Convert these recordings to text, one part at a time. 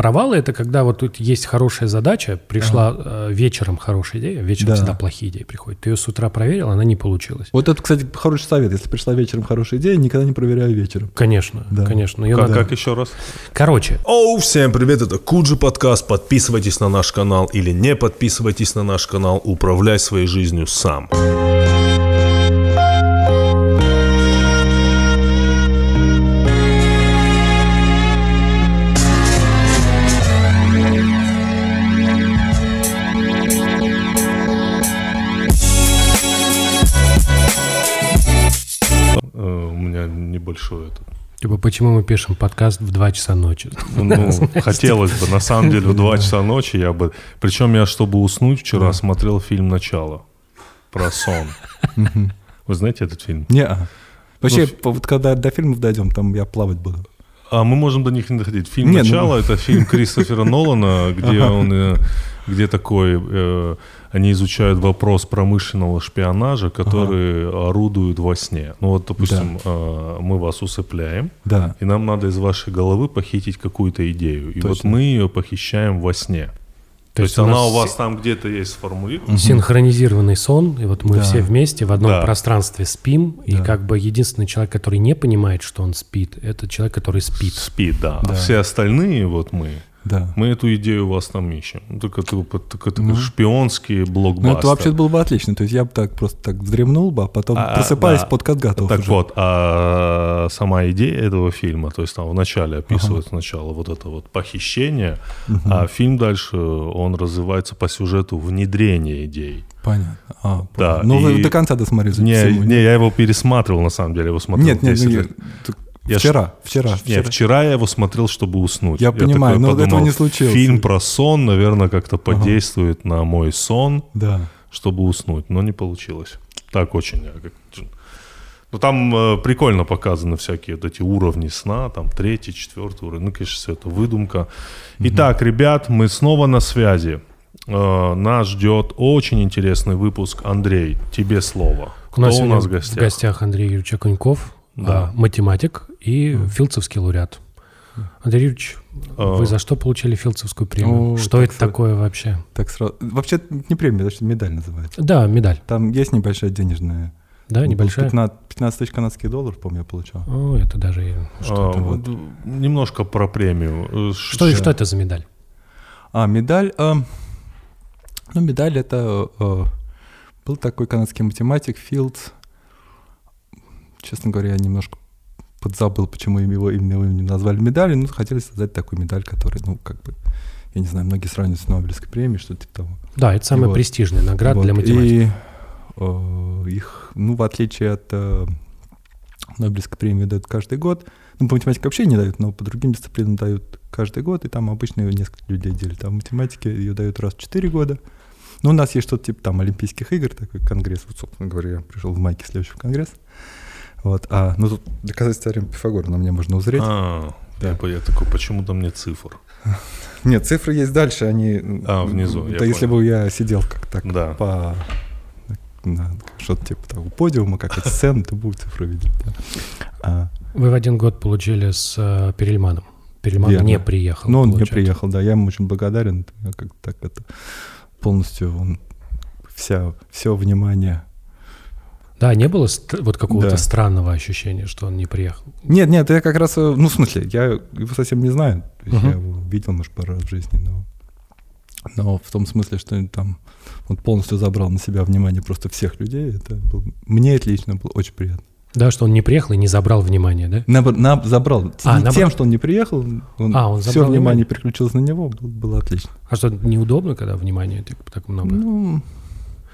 Провалы это когда вот тут есть хорошая задача, пришла э, вечером хорошая идея, вечером Да. всегда плохие идеи приходят. Ты ее с утра проверил, она не получилась. Вот это, кстати, хороший совет. Если пришла вечером хорошая идея, никогда не проверяю вечером. Конечно, Да. конечно. Её Как, надо- как еще раз? Короче, Оу, всем привет, это Куджи подкаст. Подписывайтесь на наш канал или не подписывайтесь на наш канал. Управляй своей жизнью сам. Э, небольшой этот. типа, почему мы пишем подкаст в 2 часа ночи? Ну, хотелось бы. На самом деле, в 2 часа ночи я бы... Причем я, чтобы уснуть, вчера смотрел фильм «Начало» про сон. Вы знаете этот фильм? Не, Вообще, Ну, вот когда до фильмов дойдем, там я плавать буду. А мы можем до них не доходить. Фильм ну- «Начало» — это фильм Кристофера Нолана, где он... э, Где такой... Они изучают вопрос промышленного шпионажа, который орудует во сне. Ну вот, допустим, э, мы вас усыпляем, Да. и нам надо из вашей головы похитить какую-то идею. И вот Точно. мы ее похищаем во сне. То, есть, у она нас у вас там где-то есть сформулирована. Синхронизированный сон, и вот мы Да. все вместе в одном Да. пространстве спим, и Да. как бы единственный человек, который не понимает, что он спит, это человек, который спит. Спит, да. Да. А все остальные, вот мы, Да. мы эту идею у вас там ищем. Ну, Только, только, только, шпионские Ну, блокбастеры. это вообще было бы отлично. То есть я бы так просто так вздремнул бы, а потом А, просыпаюсь, да. подкат готов Так уже. вот, а сама идея этого фильма, то есть там вначале описывается сначала вот это вот похищение, а фильм дальше, он развивается по сюжету внедрения идей. Понятно. А, Да. Ну, вы и- до конца досмотрели. Не, не, я его пересматривал, на самом деле, я его смотрел Нет, нет, 10 ну, я- так Я вчера, вчера, Не, вчера. вчера я его смотрел, чтобы уснуть. Я понимаю, такой но этого не случилось. Фильм про сон, наверное, как-то подействует на мой сон, Да. чтобы уснуть, но не получилось. Так очень. я как- Ну, там э, прикольно показаны всякие вот эти уровни сна, там третий, четвертый уровень. Ну, конечно, все это выдумка. Итак, ребят, мы снова на связи. Э, нас ждет очень интересный выпуск. Андрей, тебе слово. У нас Кто у нас в в гостях? гостях Андрей Юрьевич Окуньков, Да. а, математик и филдсовский лауреат. Андрей Юрьевич, А. вы за что получили филдсовскую премию? О, что так это сразу. такое вообще? Так сразу. Вообще, это не премия, это медаль называется. Да, медаль. Там есть небольшая денежная. Да, небольшая? 15, 15 тысяч канадских долларов, помню, я получал. О, это даже и А, что-то. вот, Немножко про премию. Э, Что, и что это за медаль? А, медаль... э, ну, медаль это... э, был такой канадский математик Филдс. Честно говоря, я немножко подзабыл, почему им его именно его именем назвали медалью. Ну, хотели создать такую медаль, которая, ну, как бы... Я не знаю, многие сравнивают с Нобелевской премией, что-то типа того. Да, это самая вот. престижная награда Вот, для математиков. И э, их, ну, в отличие от э, Нобелевской премии дают каждый год. Ну, по математике вообще не дают, но по другим дисциплинам дают каждый год, и там обычно ее несколько людей делят. А в математике ее дают раз в 4 года. Ну, у нас есть что-то типа там Олимпийских игр, такой конгресс. Вот, собственно говоря, я пришел в майке следующего конгресс. Вот, а, ну, тут доказательство теоремы Пифагора на мне можно узреть. А, Да. я, я такой, почему-то мне цифр. Нет, цифры есть дальше, они... А, внизу, Да, если понял. бы я сидел как так Да. по что-то типа того подиума, как эти сцены, то будут цифры видеть. да. А, Вы в один год получили с э, Перельманом. Перельман Верно. не приехал. но он не приехал, да, я ему очень благодарен. Я как так это полностью он вся все внимание. Да, не было вот какого-то Да. странного ощущения, что он не приехал. Нет, нет, я как раз, э, ну в смысле, я его совсем не знаю, То есть Мгм. я его видел, может, пару раз в жизни, но но в том смысле, что там он полностью забрал на себя внимание просто всех людей, это был, мне это лично было очень приятно. Да, что он не приехал и не забрал внимание, да? Набр- на- забрал. А, Не. Тем, что он не приехал, он, А, он все внимание внимание. переключилось на него, было, было отлично. А что, неудобно, когда внимания так, так много? Ну,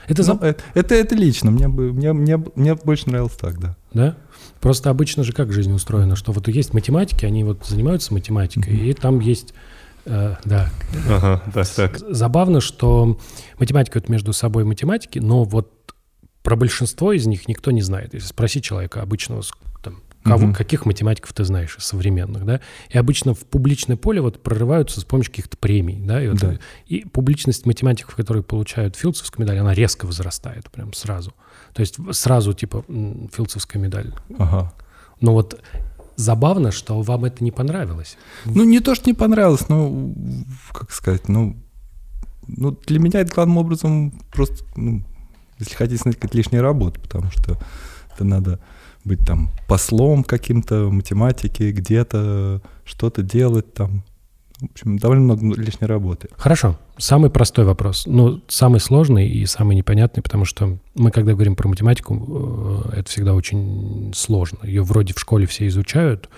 это, ну, э, это, это лично, мне, бы, мне, мне, мне больше нравилось так, да. Да? Просто обычно же как жизнь устроена, что вот есть математики, они вот занимаются математикой, и там есть, э, да, Ага, так, так. забавно, что математика это между собой математики, но вот про большинство из них никто не знает. Если спросить человека обычного, там, кого, Мгм. каких математиков ты знаешь из современных, да, и обычно в публичное поле вот прорываются с помощью каких-то премий, да, и, вот, Да. и публичность математиков, которые получают филдсовскую медаль, она резко возрастает прям сразу. То есть сразу типа филдсовская медаль Ага. но вот забавно, что вам это не понравилось. Ну, не то, что не понравилось, но, как сказать, ну, ну для меня это главным образом просто, ну, если хотите какая-то лишняя работа, потому что это надо быть там послом каким-то математики, где-то что-то делать там. В общем, довольно много лишней работы. Хорошо. Самый простой вопрос. Ну, самый сложный и самый непонятный, потому что мы, когда говорим про математику, э, это всегда очень сложно. Ее вроде в школе все изучают,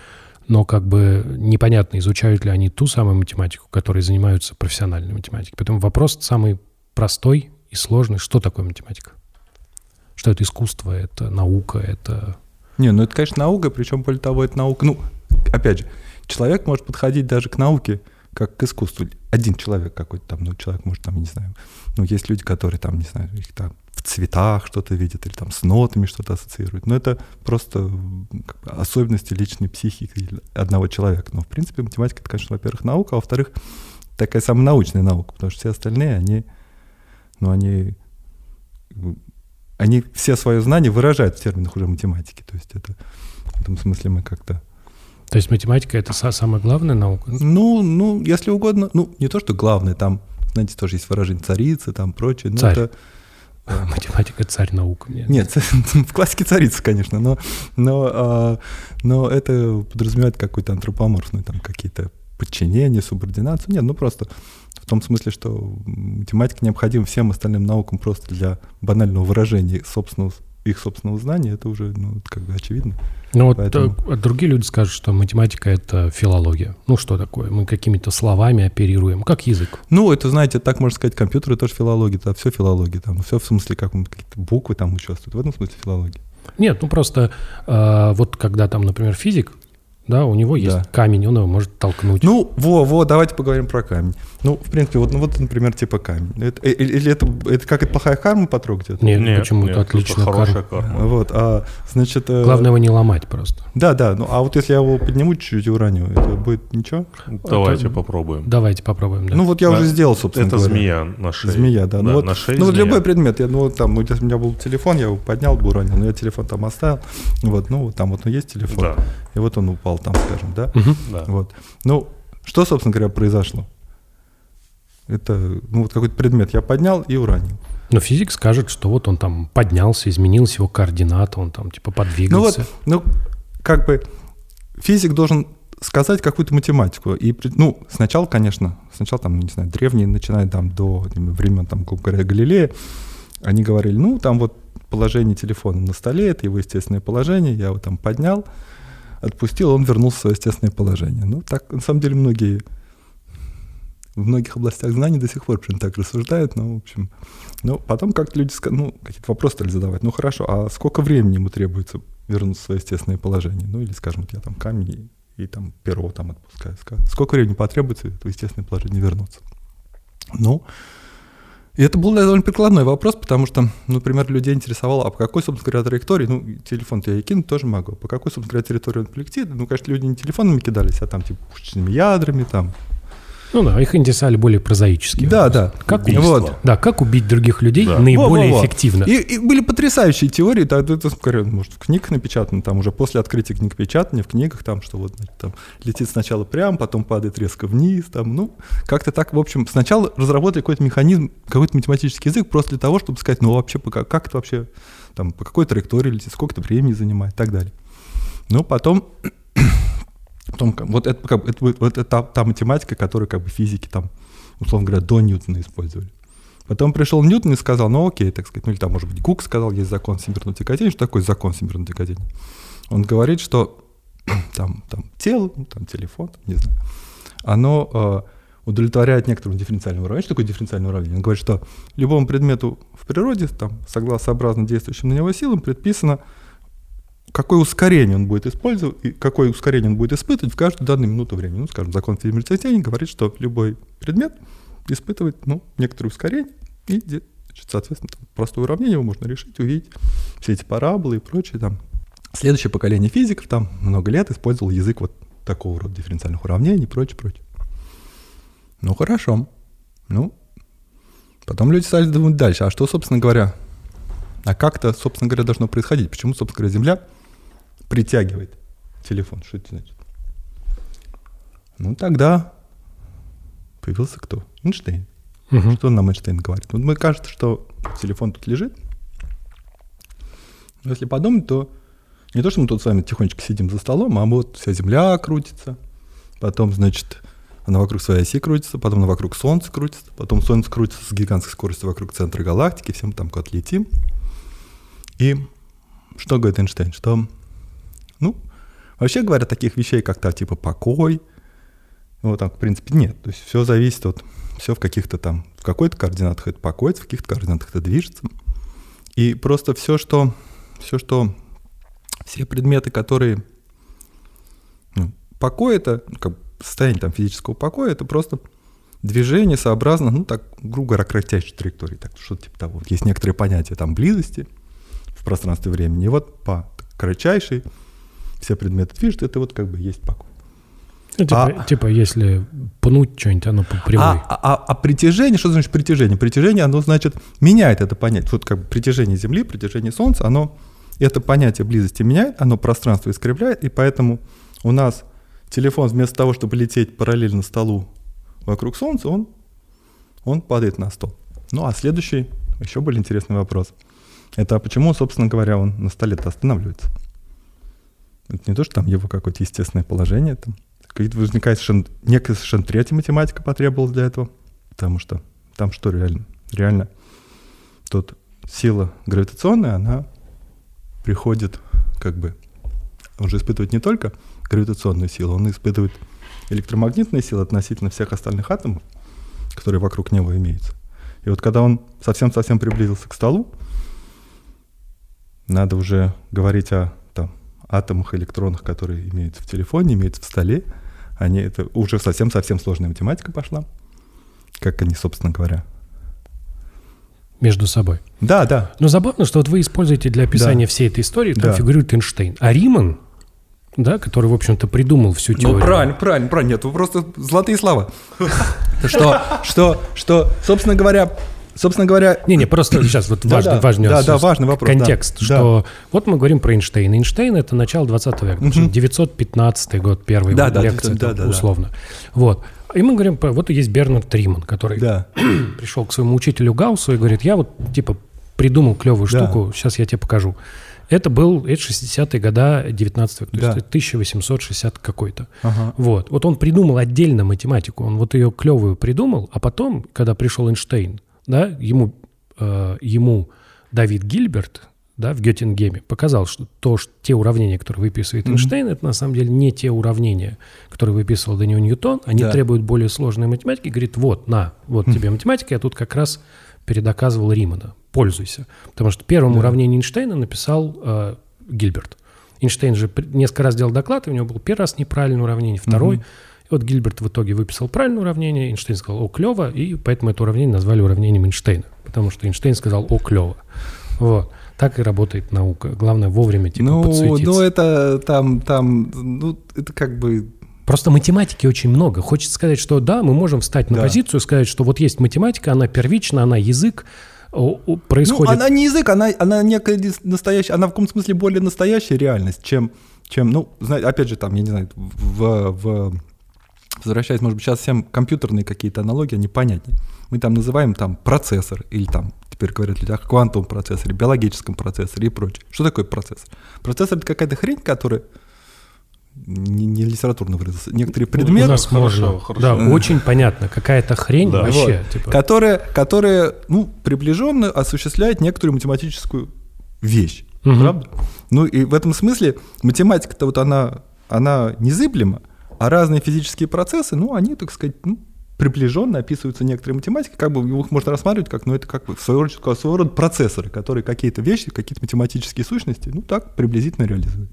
но как бы непонятно, изучают ли они ту самую математику, которой занимаются профессиональной математикой. Поэтому вопрос самый простой и сложный. Что такое математика? Что это искусство, это наука, это... Не, ну это, конечно, наука, причем, более того, это наука... Ну, опять же, человек может подходить даже к науке как к искусству. Один человек какой-то там, ну, человек может там, не знаю, ну, есть люди, которые там, не знаю, их там в цветах что-то видят или там с нотами что-то ассоциируют. Но это просто как бы, особенности личной психики одного человека. Но, в принципе, математика, это, конечно, во-первых, наука, а во-вторых, такая самая научная наука, потому что все остальные, они, ну, они, они все свое знание выражают в терминах уже математики. То есть это в этом смысле мы как-то то есть математика это самая главная наука? Ну, ну, если угодно, ну, не то, что главное, там, знаете, тоже есть выражение царицы, там прочее. Царь. Это, Математика царь наука. Нет, нет в классике царица, конечно, но, но, а, но это подразумевает какой-то антропоморфный, там, какие-то подчинения, субординацию. Нет, ну просто в том смысле, что математика необходима всем остальным наукам просто для банального выражения собственного их собственного знания, это уже ну, как бы очевидно. Ну вот Поэтому... а другие люди скажут, что математика — это филология. Ну что такое? Мы какими-то словами оперируем, как язык. Ну это, знаете, так можно сказать, компьютеры тоже филология, да, все филология, там, все в смысле, как какие-то буквы там участвуют, в этом смысле филология. Нет, ну просто э, вот когда там, например, физик да, у него есть да. камень, он его может толкнуть. Ну, во, во, давайте поговорим про камень. Ну, в принципе, вот, ну, вот например, типа камень. Это, э, или это, это как это плохая карма потрогать? Это? Нет, нет, почему? Нет, это отличная это хорошая карма. карма. Вот, а, значит... Э, Главное его не ломать просто. Да, да, ну, а вот если я его подниму чуть-чуть и уроню, это будет ничего? Давайте это... попробуем. Давайте попробуем, да. Ну, вот я да. уже сделал, собственно Это говоря. змея на шее. Змея, да. да ну, вот, на шее ну, вот змея. любой предмет. Я, ну, там, ну, если у меня был телефон, я его поднял бы, уронил, но я телефон там оставил. Вот, ну, там вот ну, есть телефон. Да. И вот он упал там, скажем, да? Угу. да. Вот. Ну, что, собственно говоря, произошло? Это, ну, вот какой-то предмет я поднял и уронил. Но физик скажет, что вот он там поднялся, изменилась его координата, он там типа подвигался. Ну вот, ну, как бы физик должен сказать какую-то математику. И, ну, сначала, конечно, сначала там, не знаю, древние, начиная там до времен, там, грубо говоря, Галилея, они говорили, ну, там вот положение телефона на столе, это его естественное положение, я его там поднял, отпустил, он вернулся в свое естественное положение. Ну, так, на самом деле, многие в многих областях знаний до сих пор прям так рассуждают, но, в общем, ну, потом как-то люди, ну, какие-то вопросы стали задавать, ну, хорошо, а сколько времени ему требуется вернуться в свое естественное положение? Ну, или, скажем, вот я там камень и, и там перо там отпускаю, сколько времени потребуется в естественное положение вернуться? Ну, и это был довольно прикладной вопрос, потому что, например, людей интересовало, а по какой, собственно говоря, траектории, ну, телефон-то я и кинуть тоже могу, по какой, собственно говоря, территории он полетит, ну, конечно, люди не телефонами кидались, а там, типа, пушечными ядрами, там, ну да, их интересовали более прозаические. Да, да. Как, вот. да, как убить других людей да. наиболее во, во, во. эффективно. И, и были потрясающие теории, да, это, скорее, может, в книгах напечатано, там уже после открытия книг печатания, в книгах, там, что вот значит, там летит сначала прям, потом падает резко вниз, там, ну, как-то так, в общем, сначала разработали какой-то механизм, какой-то математический язык, просто для того, чтобы сказать, ну, вообще, по, как это вообще, там, по какой траектории летит, сколько-то времени занимает и так далее. Ну, потом Потом, вот это, как, это, вот это та, та математика, которую как бы физики там, условно говоря, до Ньютона использовали. Потом пришел Ньютон и сказал, ну окей, так сказать, ну или там, может быть, Гук сказал, есть закон всемирного тяготения. Что такое закон всемирного тяготения? Он говорит, что там, там тело, ну, там телефон, не знаю, оно э, удовлетворяет некоторому дифференциальному уравнению. Что такое дифференциальное уравнение? Он говорит, что любому предмету в природе, там, согласно действующим на него силам, предписано какое ускорение он будет использовать и какое ускорение он будет испытывать в каждую данную минуту времени. Ну, скажем, закон физики говорит, что любой предмет испытывает ну, некоторое ускорение, и, значит, соответственно, простое уравнение его можно решить, увидеть все эти параболы и прочее. Там. Следующее поколение физиков там много лет использовал язык вот такого рода дифференциальных уравнений и прочее, прочее. Ну, хорошо. Ну, потом люди стали думать дальше. А что, собственно говоря, а как-то, собственно говоря, должно происходить? Почему, собственно говоря, Земля притягивает телефон. Что это значит? Ну, тогда появился кто? Эйнштейн. Мгм. Что нам Эйнштейн говорит? Вот мне кажется, что телефон тут лежит. Но если подумать, то не то, что мы тут с вами тихонечко сидим за столом, а вот вся Земля крутится, потом, значит, она вокруг своей оси крутится, потом она вокруг Солнца крутится, потом Солнце крутится с гигантской скоростью вокруг центра галактики, все мы там куда-то летим. И что говорит Эйнштейн? Что, ну, вообще говоря, таких вещей, как то типа покой, вот так, в принципе, нет. То есть все зависит от... Все в каких-то там... В какой-то координатах это покоится, в каких-то координатах это движется. И просто все, что... Все, что... Все предметы, которые... Ну, покой это... ну, Как состояние там физического покоя, это просто движение сообразно, ну, так, грубо говоря, кратчайшей траектории. Так, что-то типа того. Есть некоторые понятия там близости в пространстве времени. И вот по кратчайшей все предметы движут, это вот как бы есть покой. Ну, типа, А- типа, если пнуть что-нибудь, оно по прямой. А, а- а притяжение, что значит притяжение? Притяжение, оно значит, меняет это понятие. Вот как бы притяжение Земли, притяжение Солнца, оно это понятие близости меняет, оно пространство искривляет, и поэтому у нас телефон вместо того, чтобы лететь параллельно столу вокруг Солнца, он, он падает на стол. Ну, а следующий, еще более интересный вопрос. Это а почему, собственно говоря, он на столе-то останавливается? Это не то, что там его какое-то естественное положение, там какие-то возникает совершенно, некая совершенно третья математика потребовалась для этого, потому что там что реально? Реально тут сила гравитационная, она приходит как бы, он же испытывает не только гравитационную силу, он испытывает электромагнитные силы относительно всех остальных атомов, которые вокруг него имеются. И вот когда он совсем-совсем приблизился к столу, надо уже говорить о атомах, электронах, которые имеются в телефоне, имеются в столе. Они, это уже совсем-совсем сложная математика пошла. Как они, собственно говоря. Между собой. Да, да. Но забавно, что вот вы используете для описания Да. всей этой истории, там Да. фигурирует Эйнштейн. А Риман, да, который, в общем-то, придумал всю теорию. Ну, правильно, правильно, правильно. Нет, вы просто золотые слова. Что, что, что, собственно говоря, собственно говоря, Не-не, просто сейчас вот Да, важный, да, важный да, да, важный вопрос, Контекст, да, что вот мы говорим про Эйнштейна. Эйнштейн — это начало 20 века, Мгм. 915 год, первый Да, да, лекция, да, да, да. условно. Вот. И мы говорим, вот есть Бернард Риман, который да, пришел к своему учителю Гауссу и говорит, я вот, типа, придумал клевую Да. штуку, сейчас я тебе покажу. Это был, это 60-е года 19 века, то Да. есть это 1860 какой-то. ага, Вот. Вот он придумал отдельно математику, он вот ее клевую придумал, а потом, когда пришел Эйнштейн, да, ему, э, ему Давид Гильберт, да, в Геттингеме показал, что то, что те уравнения, которые выписывает Мгм. Эйнштейн, это на самом деле не те уравнения, которые выписывал него Ньютон, они Да. требуют более сложной математики. Говорит, вот, на, вот Хм. тебе математика, я тут как раз передоказывал Римана, пользуйся. Потому что первым Да. уравнение Эйнштейна написал э, Гильберт. Эйнштейн же несколько раз делал доклад, и у него был первый раз неправильное уравнение, второй. Мгм. И вот Гильберт в итоге выписал правильное уравнение, Эйнштейн сказал «О, клево», и поэтому это уравнение назвали уравнением Эйнштейна, потому что Эйнштейн сказал «О, клево». Вот. Так и работает наука. Главное вовремя типа ну, подсуетиться. ну, это там, там, ну, это как бы, Просто математики очень много. Хочется сказать, что да, мы можем встать на Да. позицию, сказать, что вот есть математика, она первична, она язык, происходит... Ну, она не язык, она, она некая настоящая, она в каком смысле более настоящая реальность, чем, чем ну, знаете, опять же, там, я не знаю, в, в возвращаясь, может быть, сейчас всем компьютерные какие-то аналогии, они понятнее. Мы там называем там процессор, или там, теперь говорят люди о квантовом процессоре, биологическом процессоре и прочее. Что такое процессор? Процессор — это какая-то хрень, которая не, не литературно выразился. Некоторые У предметы, нас Хорошо, можно. хорошо. Да, очень понятно. Какая-то хрень Да. вообще. Вот. типа, которая, которая ну, приближенно осуществляет некоторую математическую вещь. Мгм. Правда? Ну и в этом смысле математика-то вот она, она незыблема, а разные физические процессы, ну, они, так сказать, ну, приближенно описываются некоторые математики, как бы их можно рассматривать как, ну, это как бы своего рода, своего рода процессоры, которые какие-то вещи, какие-то математические сущности, ну, так приблизительно реализуют.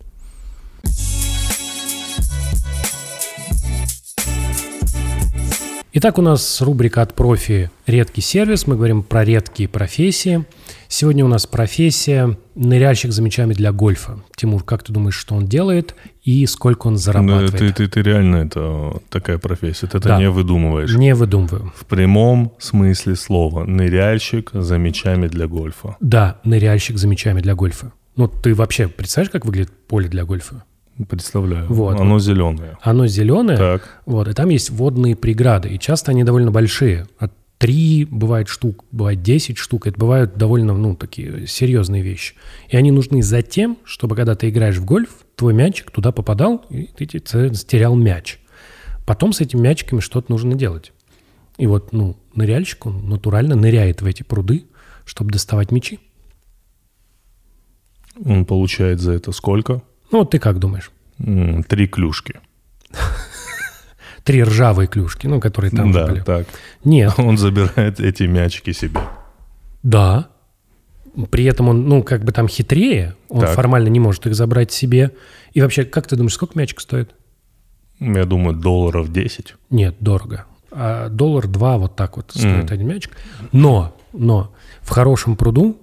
Итак, у нас рубрика от профи «Редкий сервис». Мы говорим про редкие профессии. Сегодня у нас профессия ныряльщик за мячами для гольфа. Тимур, как ты думаешь, что он делает и сколько он Ну, зарабатывает? ты, ты, ты реально это такая профессия, ты это Да. не выдумываешь. Не выдумываю. В прямом смысле слова. Ныряльщик за мячами для гольфа. Да, ныряльщик за мячами для гольфа. Ну, ты вообще представляешь, как выглядит поле для гольфа? Представляю. Вот. Оно зеленое. Оно зеленое, Так. вот, и там есть водные преграды, и часто они довольно большие. От 3 бывает штук, бывает 10 штук, это бывают довольно, ну, такие серьезные вещи. И они нужны за тем, чтобы когда ты играешь в гольф, твой мячик туда попадал, и ты стерял мяч. Потом с этими мячиками что-то нужно делать. И вот, ну, ныряльщик, он натурально ныряет в эти пруды, чтобы доставать мячи. Он получает за это сколько? Ну, вот ты как думаешь? Три клюшки. Три ржавые клюшки, ну, которые там же да, были. так. Нет, Он забирает эти мячики себе. Да. При этом он, ну, как бы там хитрее, он Так. формально не может их забрать себе. И вообще, как ты думаешь, сколько мячик стоит? Я думаю, долларов 10. Нет, дорого. А доллар два вот так вот стоит Мгм. один мячик. Но, но в хорошем пруду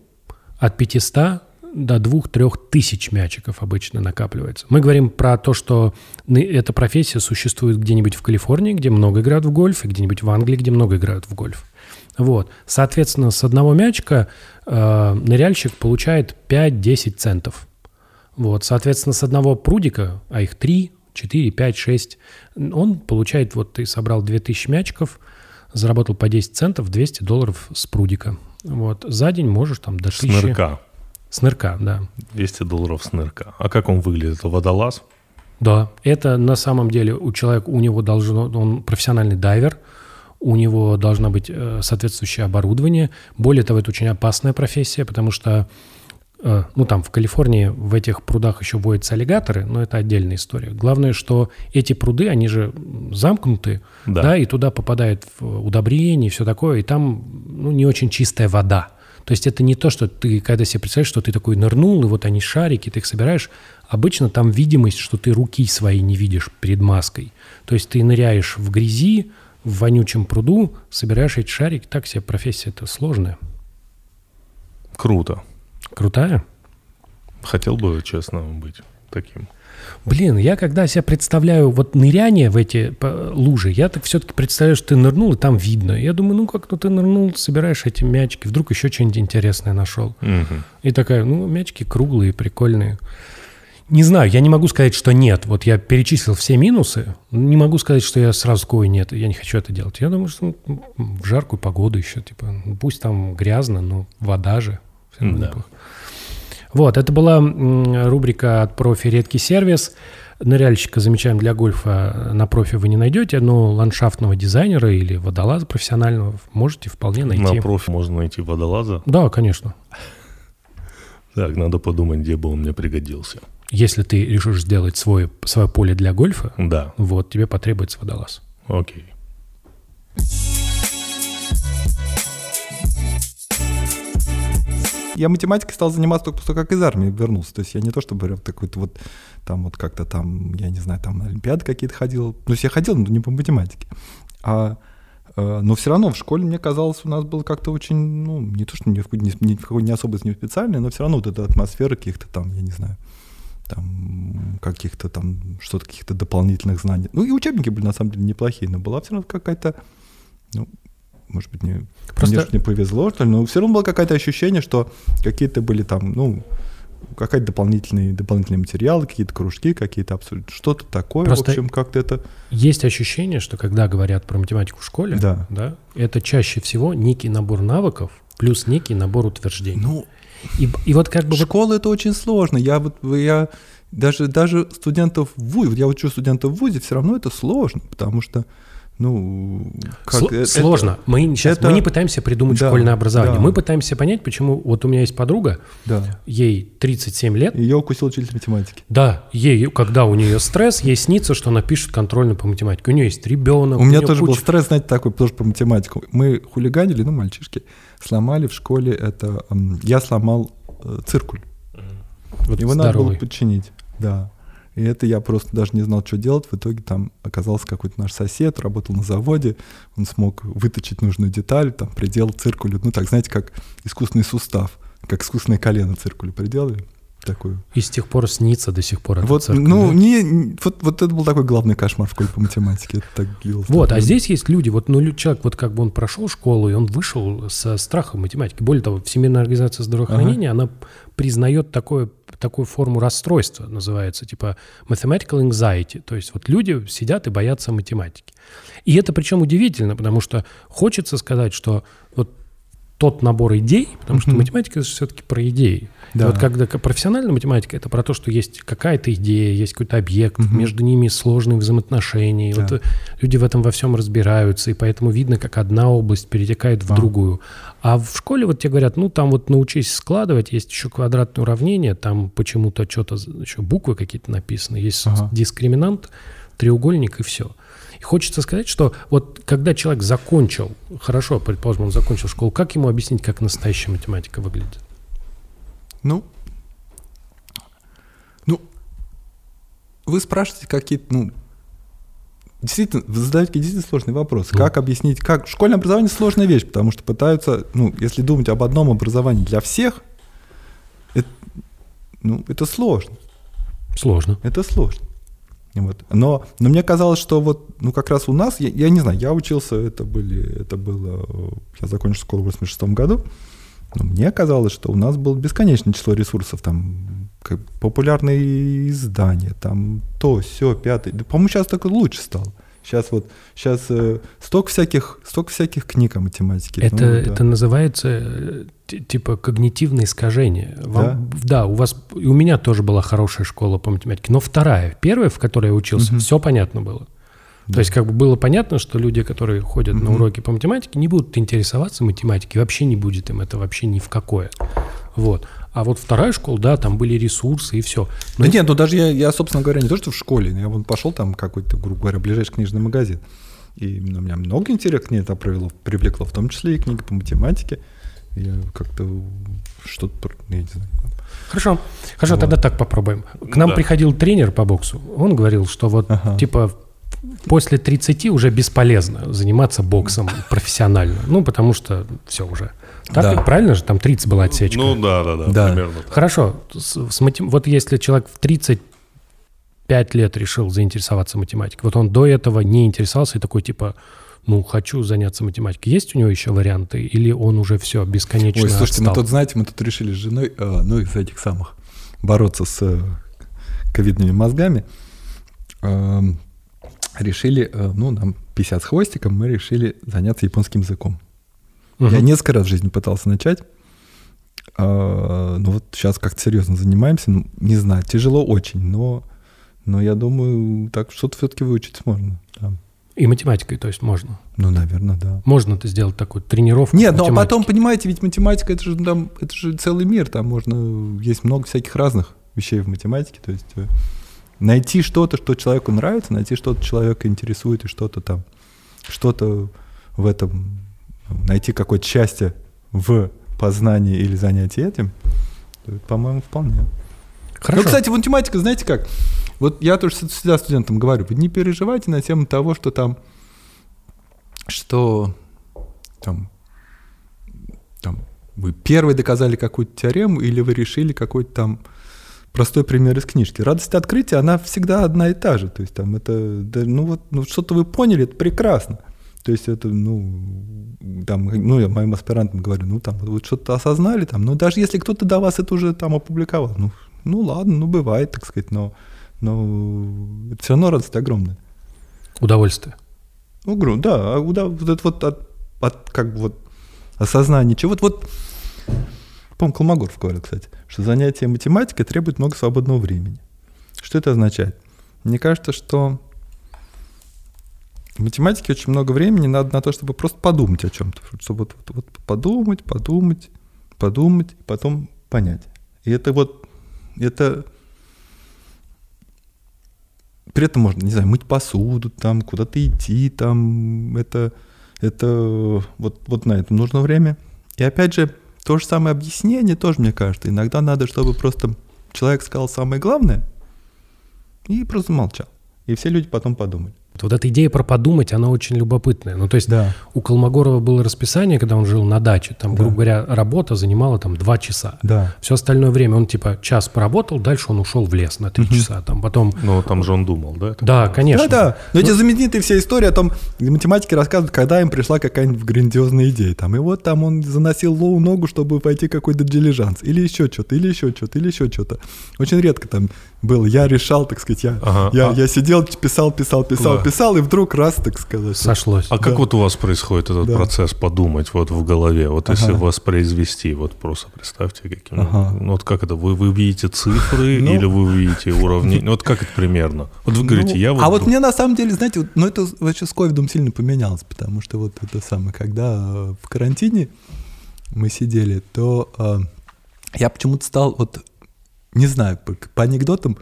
от 500 до 2-3 тысяч мячиков обычно накапливается. Мы говорим про то, что эта профессия существует где-нибудь в Калифорнии, где много играют в гольф, и где-нибудь в Англии, где много играют в гольф. Вот. Соответственно, с одного мячика э, ныряльщик получает 5-10 центов. Вот. Соответственно, с одного прудика, а их 3, 4, 5, 6, он получает, вот ты собрал 2000 мячиков, заработал по 10 центов, 200 долларов с прудика. Вот. За день можешь там до С 1000... нырка. С нырка, да. 200 долларов с нырка. А как он выглядит? Это водолаз? Да, это на самом деле у человека, у него должно, он профессиональный дайвер, у него должно быть э, соответствующее оборудование. Более того, это очень опасная профессия, потому что, э, ну там в Калифорнии в этих прудах еще водятся аллигаторы, но это отдельная история. Главное, что эти пруды, они же замкнуты, Да. да, и туда попадает удобрение и все такое, и там ну, не очень чистая вода. То есть это не то, что ты, когда себе представляешь, что ты такой нырнул, и вот они шарики, ты их собираешь. Обычно там видимость, что ты руки своей не видишь перед маской. То есть ты ныряешь в грязи, в вонючем пруду, собираешь эти шарики. Так себе профессия это сложная. Круто. Крутая? Хотел бы, честно, быть таким. Блин, я когда себя представляю вот ныряние в эти лужи, я так все-таки представляю, что ты нырнул, и там видно. Я думаю, ну как, ну ты нырнул, собираешь эти мячики, вдруг еще что-нибудь интересное нашел. Мгм. И такая, ну, мячики круглые, прикольные. Не знаю, я не могу сказать, что нет. Вот я перечислил все минусы. Не могу сказать, что я сразу такой нет, я не хочу это делать. Я думаю, что ну, в жаркую погоду еще, типа, ну, пусть там грязно, но вода же. Равно Да. неплохо. Вот, это была рубрика от профи «Редкий сервис». Ныряльщика замечаем для гольфа на профи вы не найдете, но ландшафтного дизайнера или водолаза профессионального можете вполне найти. На профи можно найти водолаза. Да, конечно. Так, надо подумать, где бы он мне пригодился. Если ты решишь сделать свое, свое поле для гольфа, Да, вот, тебе потребуется водолаз. окей. Я математикой стал заниматься только после того, как из армии вернулся. То есть я не то чтобы прям такой вот там вот как-то там, я не знаю, там на Олимпиады какие-то ходил. Есть я ходил, но не по математике. А, э, но все равно в школе, мне казалось, у нас было как-то очень, ну, не то, что ни в ни, ни не особо не специальный, но все равно вот эта атмосфера каких-то там, я не знаю, там каких-то там, что-то, каких-то дополнительных знаний. Ну и учебники были на самом деле неплохие, но была все равно какая-то, ну, может быть, не, Просто- мне не повезло, что ли, но все равно было какое-то ощущение, что какие-то были там, ну, какие-то дополнительные, дополнительные материалы, какие-то кружки, какие-то абсолютно что-то такое. Просто- В общем, как-то это... Есть ощущение, что когда говорят про математику в школе, Да. это чаще всего некий набор навыков плюс некий набор утверждений. Ну, И, и вот как бы... школа это очень сложно. Я вот, я даже, даже студентов в ВУЗе, я учу студентов в ВУЗе, все равно это сложно, потому что, ну, как Сло- это- сложно. Мы, сейчас, это- мы не пытаемся придумать Да, школьное образование. да. Мы пытаемся понять, почему... Вот у меня есть подруга, Да. ей 37 лет. Ее укусил учитель математики. Да, ей, когда у нее стресс, ей снится, что она пишет контрольную по математике. У нее есть ребенок. У меня нее тоже был куча- стресс, знаете, такой, тоже по математику. Мы хулиганили, ну, мальчишки, сломали в школе это... Я сломал э, циркуль. Вот Его надо было здоровый. починить, да. И это я просто даже не знал, что делать. В итоге там оказался какой-то наш сосед, работал на заводе. Он смог выточить нужную деталь, там придел циркулю. Ну так, знаете, как искусственный сустав, как искусственное колено циркулю приделали. Такую. И с тех пор снится до сих пор Вот, циркуль, ну, да? не, вот, вот это был такой главный кошмар в школе по математике. Это так длилось. Вот, а здесь есть люди, вот, ну, человек, вот как бы он прошел школу, и он вышел со страхом математики. Более того, Всемирная организация здравоохранения, она признает такое, такую форму расстройства, называется, типа mathematical anxiety. То есть вот люди сидят и боятся математики. И это причем удивительно, потому что хочется сказать, что вот тот набор идей, потому что математика это все-таки про идеи. Да. И вот когда профессиональная математика это про то, что есть какая-то идея, есть какой-то объект, угу. между ними сложные взаимоотношения. Да. Вот э, люди в этом во всем разбираются, и поэтому видно, как одна область перетекает в другую. А в школе вот тебе говорят, ну там вот научись складывать, есть еще квадратное уравнение, там почему-то что-то еще буквы какие-то написаны, есть ага. дискриминант, треугольник и все. И хочется сказать, что вот когда человек закончил, хорошо, предположим, он закончил школу, как ему объяснить, как настоящая математика выглядит? Ну, ну, вы спрашиваете какие-то, ну, действительно, вы задаете действительно сложный вопрос. Ну. Как объяснить, как... Школьное образование сложная вещь, потому что пытаются, ну, если думать об одном образовании для всех, это, ну, это сложно. Сложно. Это сложно. Вот. Но, но мне казалось, что вот, ну, как раз у нас, я, я не знаю, я учился, это были, это было, я закончил школу в 86 году, но мне казалось, что у нас было бесконечное число ресурсов, там, как, популярные издания, там, то, все, пятый. Да, по-моему, сейчас только лучше стало. Сейчас вот, сейчас э, столько всяких, столько всяких книг о математике. Это, ну, да. это называется э, типа когнитивное искажение. Вам, да? да, у вас, и у меня тоже была хорошая школа по математике, но вторая, первая, в которой я учился, угу. все понятно было. Да. То есть как бы было понятно, что люди, которые ходят угу. на уроки по математике, не будут интересоваться математикой, вообще не будет им это вообще ни в какое. Вот. А вот вторая школа, да, там были ресурсы и все. Но... Да нет, ну даже я, я, собственно говоря, не то, что в школе, я вот пошел там какой-то, грубо говоря, ближайший книжный магазин. И у меня много интересных книг это привело, привлекло, в том числе и книги по математике. Я как-то что-то, я не знаю. Хорошо, хорошо, вот. тогда так попробуем. К нам да. приходил тренер по боксу. Он говорил, что вот ага. типа после 30 уже бесполезно заниматься боксом профессионально. Ну, потому что все уже. Так, да. правильно же? Там 30 была отсечка. Ну да, да, да, да. примерно. Так. Хорошо. С, с матем... Вот если человек в 35 лет решил заинтересоваться математикой, вот он до этого не интересовался и такой типа, ну, хочу заняться математикой. Есть у него еще варианты? Или он уже все, бесконечно Ой, слушайте, отстал? мы тут, знаете, мы тут решили с женой, э, ну, из этих самых, бороться с э, ковидными мозгами. Э, решили, э, ну, нам 50 с хвостиком, мы решили заняться японским языком. Угу. Я несколько раз в жизни пытался начать. А, ну вот сейчас как-то серьезно занимаемся. Ну, не знаю, тяжело очень, но, но я думаю, так что-то все-таки выучить можно. Да. И математикой, то есть можно? Ну, наверное, да. Можно это сделать такую тренировку? Нет, ну а потом, понимаете, ведь математика это же там, это же целый мир, там можно, есть много всяких разных вещей в математике, то есть э, найти что-то, что человеку нравится, найти что-то человека интересует и что-то там, что-то в этом найти какое-то счастье в познании или занятии этим, по-моему, вполне. Хорошо. Ну, кстати, в математика, знаете как? Вот я тоже всегда студентам говорю, вы не переживайте на тему того, что там, что там, там вы первый доказали какую-то теорему или вы решили какой-то там простой пример из книжки. Радость открытия, она всегда одна и та же. То есть там это, ну вот, ну что-то вы поняли, это прекрасно. То есть это, ну, там, ну, я моим аспирантам говорю, ну, там, вы что-то осознали, там, ну, даже если кто-то до вас это уже там опубликовал, ну, ну, ладно, ну, бывает, так сказать, но, но это все равно радость огромная. Удовольствие. Ну, да, а удов... вот это вот от, от, как бы вот осознание чего, вот, вот, по-моему, Колмогоров говорил, кстати, что занятие математикой требует много свободного времени. Что это означает? Мне кажется, что в математике очень много времени надо на то, чтобы просто подумать о чем-то. Чтобы вот, вот, вот подумать, подумать, подумать, потом понять. И это вот, это... При этом можно, не знаю, мыть посуду, там, куда-то идти, там, это, это вот, вот на это нужно время. И опять же, то же самое объяснение тоже, мне кажется. Иногда надо, чтобы просто человек сказал самое главное и просто молчал. И все люди потом подумали. Вот эта идея про подумать, она очень любопытная. Ну, то есть Да. у Колмогорова было расписание, когда он жил на даче. Там, грубо говоря, работа занимала там два часа. Да. Все остальное время он типа час поработал, дальше он ушел в лес на три часа. Там потом... Ну, там же он думал, да? это? Да, конечно. Да, да. Но эти знаменитые все истории о том, математики рассказывают, когда им пришла какая-нибудь грандиозная идея. Там, и вот там он заносил Лоу ногу, чтобы пойти какой-то дилижанс. Или еще что-то, или еще что-то, или еще что-то. Очень редко там было. Я решал, так сказать, я, Ага. я, А- я сидел, писал, писал, писал, Да. Писал, и вдруг раз, так сказать. Сошлось. А как вот у вас происходит этот Да. процесс подумать вот в голове? Вот если Ага. воспроизвести, вот просто представьте, каким... Ага. Ну, вот как это? Вы, вы видите цифры Ну. или вы видите уровни? Ну, вот как это примерно? Вот вы говорите, Ну, я вот... а вот мне на самом деле, знаете, вот, ну это вообще с ковидом сильно поменялось, потому что вот это самое, когда э, в карантине мы сидели, то э, я почему-то стал вот, не знаю, по, по анекдотам,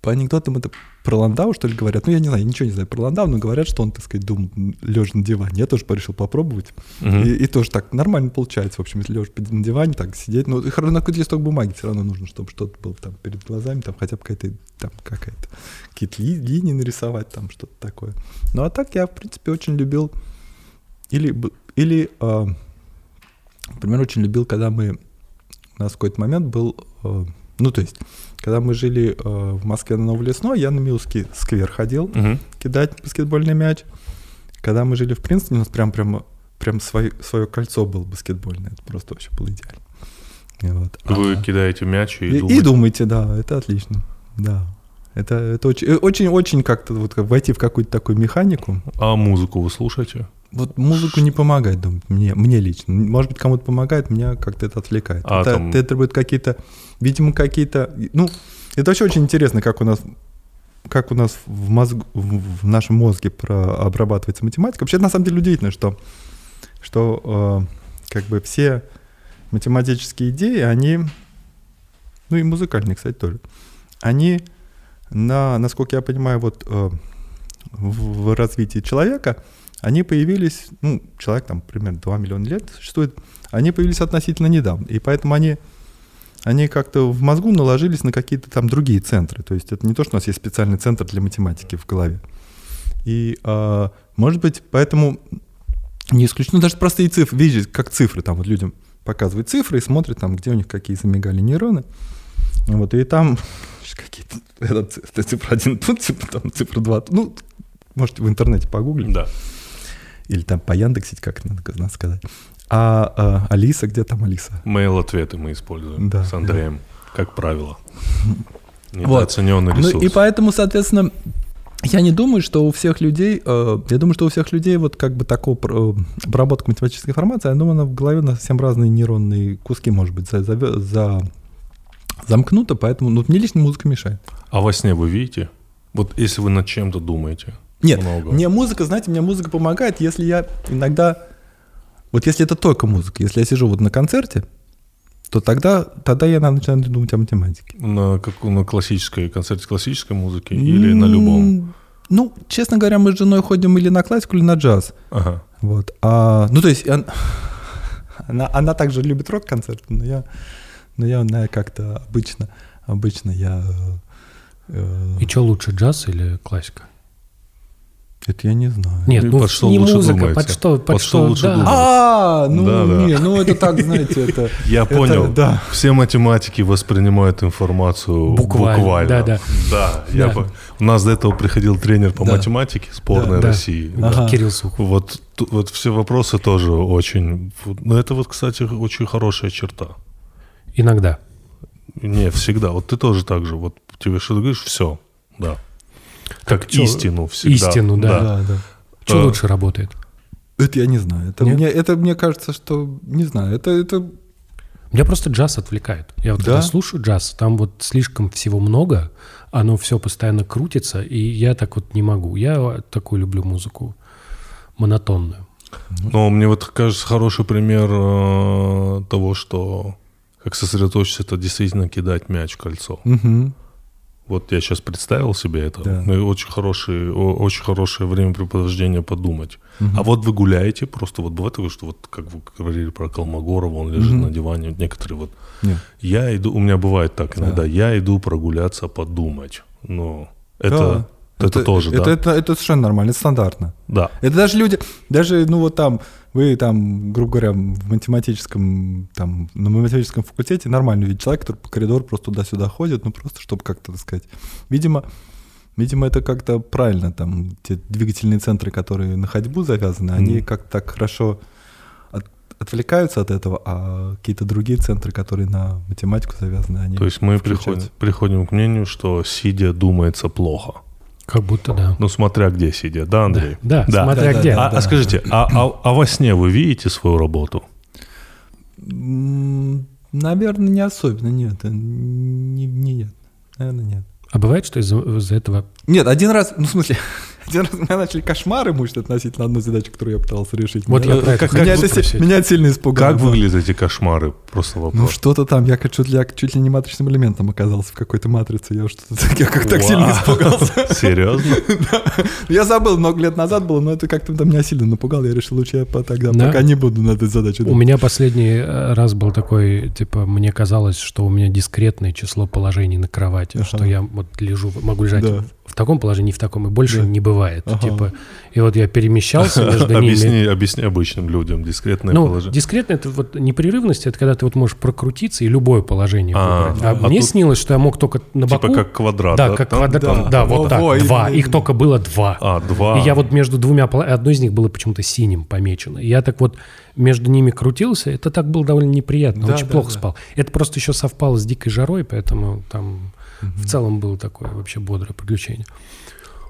по анекдотам это про Ландау, что ли, говорят. Ну, я не знаю, я ничего не знаю про Ландау, но говорят, что он, так сказать, думал, лежа на диване. Я тоже порешил попробовать. Мгм. И, и тоже так нормально получается. В общем, если лежа на диване, так сидеть. Ну, и хорошо, на какой-то листок бумаги все равно нужно, чтобы что-то было там перед глазами, там хотя бы какая-то, там какая-то, какие-то ли- линии нарисовать, там что-то такое. Ну, а так я, в принципе, очень любил, или, или а, например, очень любил, когда мы, у нас в какой-то момент был, а, ну, то есть, когда мы жили а, в Москве на Новолесной, я на Милский сквер ходил, Мгм. кидать баскетбольный мяч. Когда мы жили в Принстоне, у нас прям, прям, прям свое, свое кольцо было баскетбольное. Это просто вообще было идеально. Вот. Вы А, кидаете мяч и, и, и думаете... думаете, да, это отлично. Да. Это, это очень, э, очень, очень как-то вот как войти в какую-то такую механику. А музыку вы слушаете? Вот музыку не помогает, думаю, мне, мне лично. Может быть, кому-то помогает, меня как-то это отвлекает. А это, там- это требует какие-то, видимо, какие-то. Ну, это вообще очень интересно, как у нас как у нас в, мозгу, в в нашем мозге про, обрабатывается математика. Вообще, на самом деле, удивительно, что, что э, как бы все математические идеи, они, ну и музыкальные, кстати, тоже, они, на, насколько я понимаю, вот э, в, в развитии человека, они появились, ну, человек там примерно 2 миллиона лет существует, они появились относительно недавно, и поэтому они, они как-то в мозгу наложились на какие-то там другие центры. То есть это не то, что у нас есть специальный центр для математики в голове. И, а, может быть, поэтому не исключено даже простые цифры, видите, как цифры, там вот людям показывают цифры и смотрят там, где у них какие замигали нейроны. Вот, и там какие-то, это это цифра 1 тут, типа там цифра 2, ну, можете в интернете погуглить. Да. Или там по Яндексить, как надо, надо сказать. А, а, Алиса, где там Алиса? Мейл-ответы мы используем Да, с Андреем, как правило. Вот. Недооцененный ресурс. Ну и поэтому, соответственно, я не думаю, что у всех людей, э, я думаю, что у всех людей вот как бы такого про- обработка математической информации, я думаю, она в голове на совсем разные нейронные куски, может быть, за, за, за- замкнута, поэтому ну, мне лично музыка мешает. А во сне вы видите? Вот если вы над чем-то думаете. Нет, много. мне музыка, знаете, мне музыка помогает, если я иногда, вот если это только музыка, если я сижу вот на концерте, то тогда, тогда я начинаю думать о математике. На, как, на классической концерте классической музыки или на любом? Ну, честно говоря, мы с женой ходим или на классику, или на джаз. Ага. Вот. А, ну, то есть, он- она, она также любит рок-концерты, но я, но я, наверное, как-то обычно, обычно я... э, И что лучше, джаз или классика? Это я не знаю. Нет, ну под что не лучше музыка, думаете? под что, под, Под что лучше да. думать? А, ну, Да, да. не, ну это так, знаете, это... Я понял. Да. Все математики воспринимают информацию Буквально. Да, я Да. по- У нас до этого приходил тренер по Да. математике сборной Да. России. Кирилл Сухов. Вот, вот все вопросы тоже очень... Ну, это вот, кстати, очень хорошая черта. Иногда. Не, всегда. Вот ты тоже так же. Вот тебе что-то говоришь, все, да. Как чё, истину всегда. истину, да. Да, да. Что А. лучше работает? Это я не знаю. Это Нет? мне, это мне кажется, что не знаю. Это, это Меня просто джаз отвлекает. Я вот Да? когда слушаю джаз, там вот слишком всего много, оно все постоянно крутится, и я так вот не могу. Я такую люблю музыку монотонную. Но мне вот кажется хороший пример э, того, что как сосредоточиться, это действительно кидать мяч в кольцо. Мгм. Вот я сейчас представил себе это. Да. Ну, очень, хороший, очень хорошее времяпрепровождение подумать. А вот вы гуляете, просто вот бывает такое, что вот как вы говорили про Колмогорова, он лежит Мгм. на диване, вот некоторые вот Нет. Я иду, у меня бывает так Да. иногда, я иду прогуляться, подумать. Но это, Это, тоже, это, да. Это, это совершенно нормально, это стандартно. Да. Это даже люди, даже, ну вот там, вы там, грубо говоря, в математическом, там, на математическом факультете нормально видите человек, который по коридору просто туда-сюда ходит, ну просто чтобы как-то, так сказать, видимо, видимо, это как-то правильно, там, те двигательные центры, которые на ходьбу завязаны, они Мгм. как-то так хорошо от- отвлекаются от этого, а какие-то другие центры, которые на математику завязаны, они То есть мы включаются. приходим, приходим к мнению, что сидя думается плохо. Как будто да. Ну, смотря где сидя, да, Андрей? Да, смотря Да, где. да, А, а скажите, а, а- а во сне вы видите свою работу? Наверное, не особенно, нет. э, Не, не- нет. Наверное, нет. А бывает, что из-за из-за этого... Нет, один раз, ну, в смысле, один раз меня начали кошмары мучить относительно одной задачи, которую я пытался решить. Вот меня, я про это как, меня, это, спросить. меня это сильно испугало. Как выглядят эти кошмары? Просто Ну, вопрос. что-то там, я чуть ли, я чуть ли не матричным элементом оказался в какой-то матрице. Я что-то я как так сильно испугался. Серьезно? Я забыл, много лет назад было, но это как-то там меня сильно напугало. Я решил, лучше я по- тогда Да? пока не буду на этой задаче. У меня последний э, раз был такой, типа, мне казалось, что у меня дискретное число положений на кровати, что я вот лежу, могу лежать Да. в таком положении, в таком, и больше Да. не бывает. Ага. Типа, и вот я перемещался между ними. Объясни, объясни обычным людям дискретное Ну, положение. дискретно это вот непрерывность, это когда ты вот можешь прокрутиться и любое положение А, выбрать. А, а мне тут- снилось, что я мог только на боку. Типа как квадрат. да, как Там- квадрат. там- Да, вот Во, так. два. Их только было два. А, два. И я вот между двумя, поло- одно из них было почему-то синим помечено. И я так вот между ними крутился, это так было довольно неприятно, Да, очень да, плохо да. спал. Это просто еще совпало с дикой жарой, поэтому там в целом было такое вообще бодрое приключение.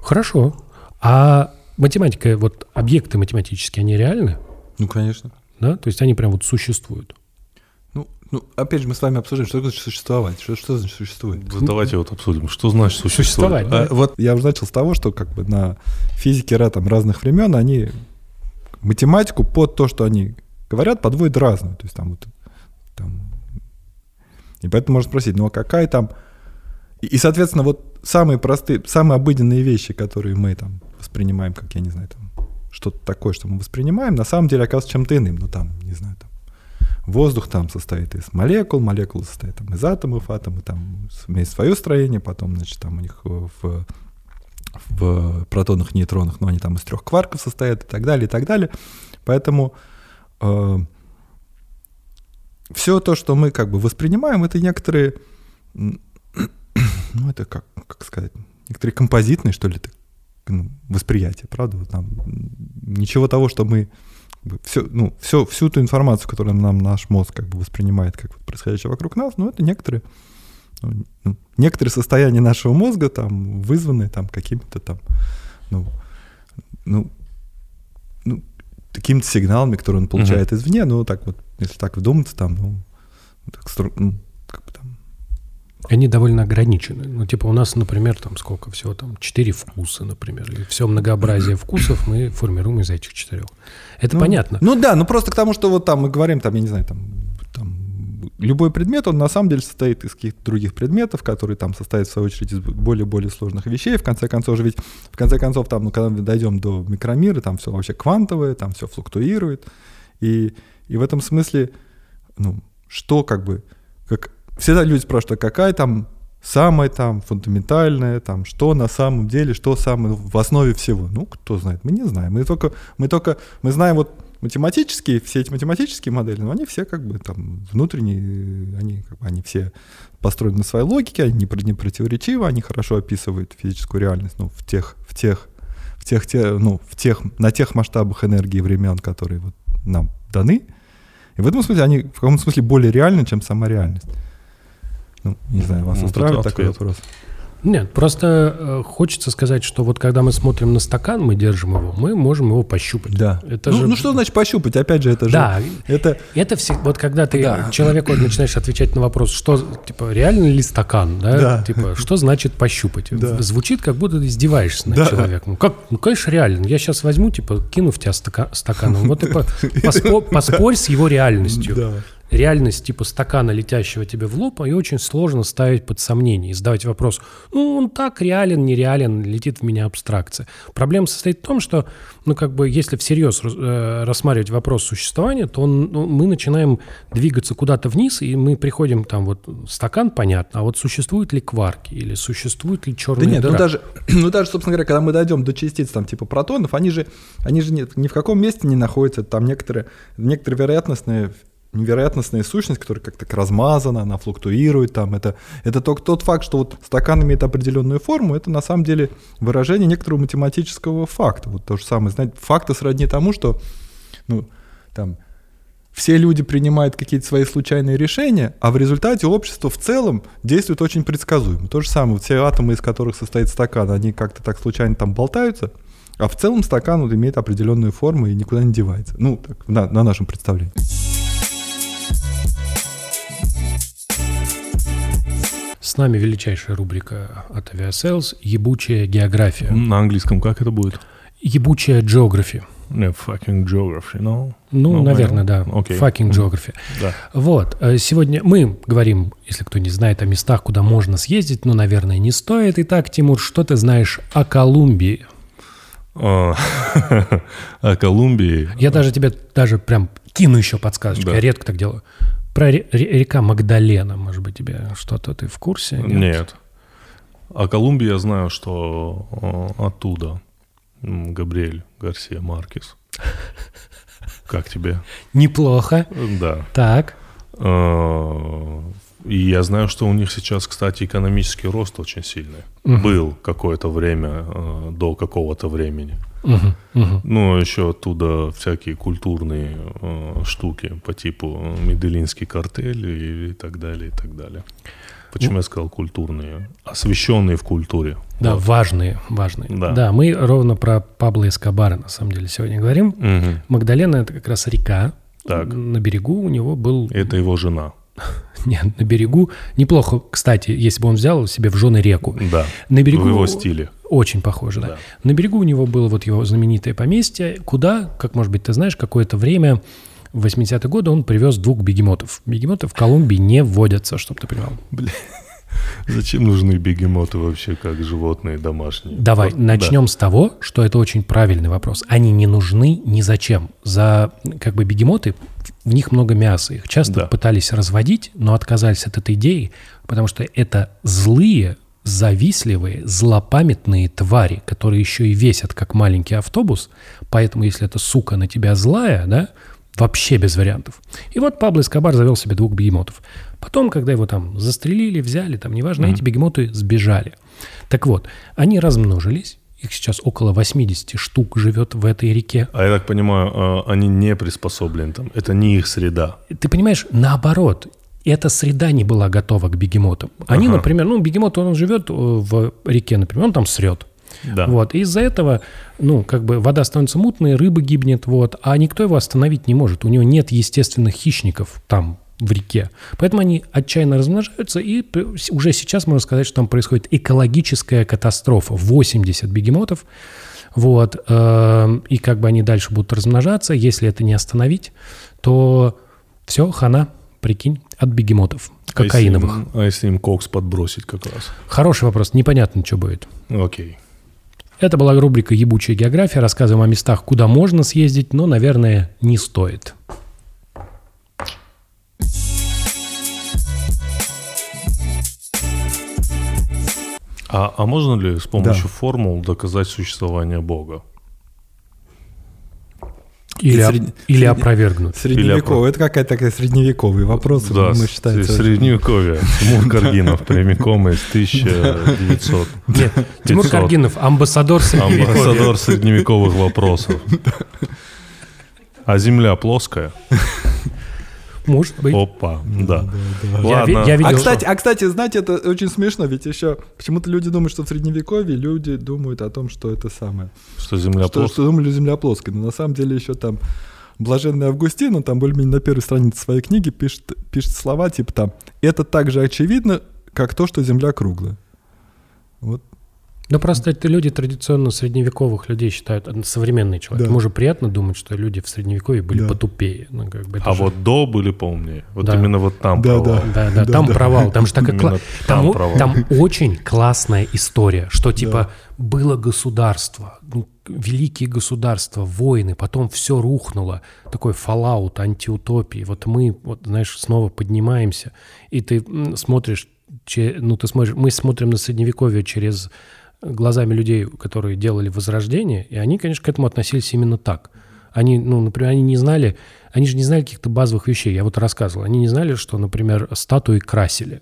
Хорошо. А математика, вот объекты математические, они реальны? Ну, конечно. Да? То есть они прям вот существуют. Ну, ну, опять же, мы с вами обсуждаем, что такое существовать. Что, что значит существует? Да Давайте вот обсудим, что значит существовать. Существовать, да. А, вот я уже начал с того, что как бы на физике там, разных времен они математику под то, что они говорят, подводят разную. То есть там вот там... И поэтому можно спросить, ну а какая там... И, и, соответственно, вот самые простые, самые обыденные вещи, которые мы там воспринимаем, как, я не знаю, там, что-то такое, что мы воспринимаем, на самом деле оказывается чем-то иным. Ну там, не знаю, там, Воздух там состоит из молекул, молекулы состоят там из атомов, атомы там имеют свое строение, потом, значит, там у них э, в, в протонах, нейтронах, но они там из трех кварков состоят и так далее, и так далее. Поэтому все то, что мы как бы воспринимаем, это некоторые, ну это как, как сказать, некоторые композитные, что ли, ну, восприятия, правда? Вот там ничего того, что мы все, ну, все, всю ту информацию, которую нам наш мозг как бы воспринимает как вот происходящее вокруг нас, ну, это некоторые, ну, ну, некоторые состояния нашего мозга там вызваны там какими-то там, ну, ну, ну, такими-то сигналами, которые он получает извне, ну, так вот, если так вдуматься, там, ну, так, ну, как бы там, Они довольно ограничены. Ну, типа у нас, например, там сколько всего там, четыре вкуса, например. И все многообразие вкусов мы формируем из этих четырех. Это Ну, понятно. Ну да, ну просто к тому, что вот там мы говорим, там, я не знаю, там, там любой предмет, он на самом деле состоит из каких-то других предметов, которые там состоят, в свою очередь, из более-более сложных вещей. В конце концов же ведь, в конце концов, там, ну, когда мы дойдем до микромира, там все вообще квантовое, там все флуктуирует. И, и в этом смысле, ну, что как бы, всегда люди спрашивают, а какая там самое там фундаментальное, там, что на самом деле, что самое в основе всего. Ну, кто знает, мы не знаем. Мы только, мы только, мы знаем вот математические, все эти математические модели, но они все как бы там внутренние, они, как бы, они все построены на своей логике, они не, про- не противоречивы, они хорошо описывают физическую реальность, ну, в тех, в тех, в тех, те, ну, в тех, на тех масштабах энергии времен, которые вот нам даны. И в этом смысле они в каком-то смысле более реальны, чем сама реальность. Ну, не знаю, вас Вот устраивает такой вопрос? Нет, просто э, хочется сказать, что вот когда мы смотрим на стакан, мы держим его, мы можем его пощупать. Да. Это ну, же... ну, что значит пощупать? Опять же, это же... Да, Это, это все, вот когда ты Да. человеку начинаешь отвечать на вопрос, что, типа, реально ли стакан, да? Да. Типа, что значит пощупать? Да. Звучит, как будто ты издеваешься над Да. человеком. Ну, как, ну, конечно, реально. Я сейчас возьму, типа, кину в тебя стака- стаканом, вот и по- поспо- поспорь с его реальностью. да. Реальность типа стакана, летящего тебе в лоб, ее очень сложно ставить под сомнение и задавать вопрос, ну, он так реален, нереален, летит в меня абстракция. Проблема состоит в том, что, ну, как бы, если всерьез э, рассматривать вопрос существования, то он, ну, мы начинаем двигаться куда-то вниз, и мы приходим там вот стакан, понятно, а вот существуют ли кварки или существует ли черная Да нет, дыра? ну даже, ну даже, собственно говоря, когда мы дойдем до частиц там типа протонов, они же, они же ни, ни в каком месте не находятся, там некоторые, некоторые вероятностные невероятностная сущность, которая как-то размазана, она флуктуирует там. Это, это только тот факт, что вот стакан имеет определенную форму, это на самом деле выражение некоторого математического факта. Вот то же самое. Знаете, факты сродни тому, что ну, там, все люди принимают какие-то свои случайные решения, а в результате общество в целом действует очень предсказуемо. То же самое, все атомы, из которых состоит стакан, они как-то так случайно там болтаются, а в целом стакан вот имеет определенную форму и никуда не девается. Ну, так, на, на нашем представлении. С нами величайшая рубрика от Aviasales «Ебучая география». На английском как это будет? «Ебучая geography». Не, fucking geography, no? Ну, Ну, наверное, да. Окей. Fucking Мгм. geography. Да. Вот. э, Сегодня мы говорим, если кто не знает, о местах, куда можно съездить, но, наверное, не стоит. Итак, Тимур, что ты знаешь о Колумбии? О Колумбии. Я даже тебе даже прям кину еще подсказочку. Да. Я редко так делаю. Про ре- ре- река Магдалена, может быть, тебе что-то ты в курсе? Нет. О Колумбии я знаю, что э, оттуда Габриэль Гарсия Маркес. Как тебе? Неплохо. Да. Так. Э, И я знаю, что у них сейчас, кстати, экономический рост очень сильный. Был какое-то время, э, до какого-то времени. Мгм, мгм. Ну, еще оттуда всякие культурные э, штуки по типу Медellинский картель и, и так далее, и так далее. Почему я сказал культурные? Освещенные в культуре. Да, Вот. важные, важные. Да. мы ровно про Пабло Эскобара, на самом деле, сегодня говорим. Мгм. Магдалена – это как раз река. Так. На берегу у него был... Это его жена. Нет, на берегу... Неплохо, кстати, если бы он взял себе в жены реку. Да. На берегу... В его стиле. Очень похоже, да. Да. На берегу у него было вот его знаменитое поместье, куда, как, может быть, ты знаешь, какое-то время, в 80-е годы, он привез двух бегемотов. Бегемоты в Колумбии не вводятся, чтобы ты понимал. Зачем нужны бегемоты вообще как животные домашние? Давай, Вот, начнем с того, что это очень правильный вопрос. Они не нужны ни зачем. За, как бы, бегемоты, в них много мяса. Их часто Да. пытались разводить, но отказались от этой идеи, потому что это злые, завистливые, злопамятные твари, которые еще и весят, как маленький автобус. Поэтому, если эта сука на тебя злая, да, вообще без вариантов. И вот Пабло Эскобар завел себе двух бегемотов. Потом, когда его там застрелили, взяли, там, неважно, эти бегемоты сбежали. Так вот, они размножились, их сейчас около 80 штук живет в этой реке. А я так понимаю, э, они не приспособлены там. Это не их среда. Ты понимаешь, наоборот, эта среда не была готова к бегемотам. Они, Ага. например, ну, бегемот, он живет э, в реке, например, он там срет. Да. Вот, и из-за этого, ну, как бы вода становится мутной, рыба гибнет, вот, а никто его остановить не может. У него нет естественных хищников там, в реке. Поэтому они отчаянно размножаются, и уже сейчас можно сказать, что там происходит экологическая катастрофа. 80 бегемотов, вот, эм, и как бы они дальше будут размножаться, если это не остановить, то все, хана, прикинь, от бегемотов, А если кокаиновых. им- А если им кокс подбросить как раз? Хороший вопрос, непонятно, что будет. Окей. Это была рубрика «Ебучая география». Рассказываем о местах, куда можно съездить, но, наверное, не стоит. А, а можно ли с помощью Да. формул доказать существование Бога? Или, сред- или опровергнуть. Средневековый. Это какая-то такая средневековый вопрос. Да, мы с- считается, средневековье. Тимур Каргинов, прямиком из 1900. Нет, Тимур 500. Каргинов, амбассадор средневековья. Амбассадор средневековых вопросов. А Земля плоская? Может быть. Опа, да. Я ви- Ладно. я видел, А что- кстати, а кстати, знаете, это очень смешно, ведь еще почему-то люди думают, что в средневековье люди думают о том, что это самое. Что Земля Что, плоская? что думали, Земля плоская. Но на самом деле еще там Блаженный Августин, он там более-менее на первой странице своей книги пишет, пишет слова типа там «Это так же очевидно, как то, что Земля круглая». Вот. Да просто это люди традиционно средневековых людей считают, современный человек. Да. Ему же приятно думать, что люди в средневековье были Да. потупее. Ну, как бы А же- вот до были поумнее. Вот Да. именно вот там Да, провал. да. Да, да, там провал. Там же такая кла- там, там провал. там очень классная история, что типа было государство, ну, великие государства, войны, потом все рухнуло, такой fallout, антиутопии. Вот мы, вот знаешь, снова поднимаемся, и ты смотришь, че- ну ты смотришь, мы смотрим на средневековье через глазами людей, которые делали возрождение, и они, конечно, к этому относились именно так. Они, ну, например, они не знали, они же не знали каких-то базовых вещей. Я вот рассказывал, они не знали, что, например, статуи красили.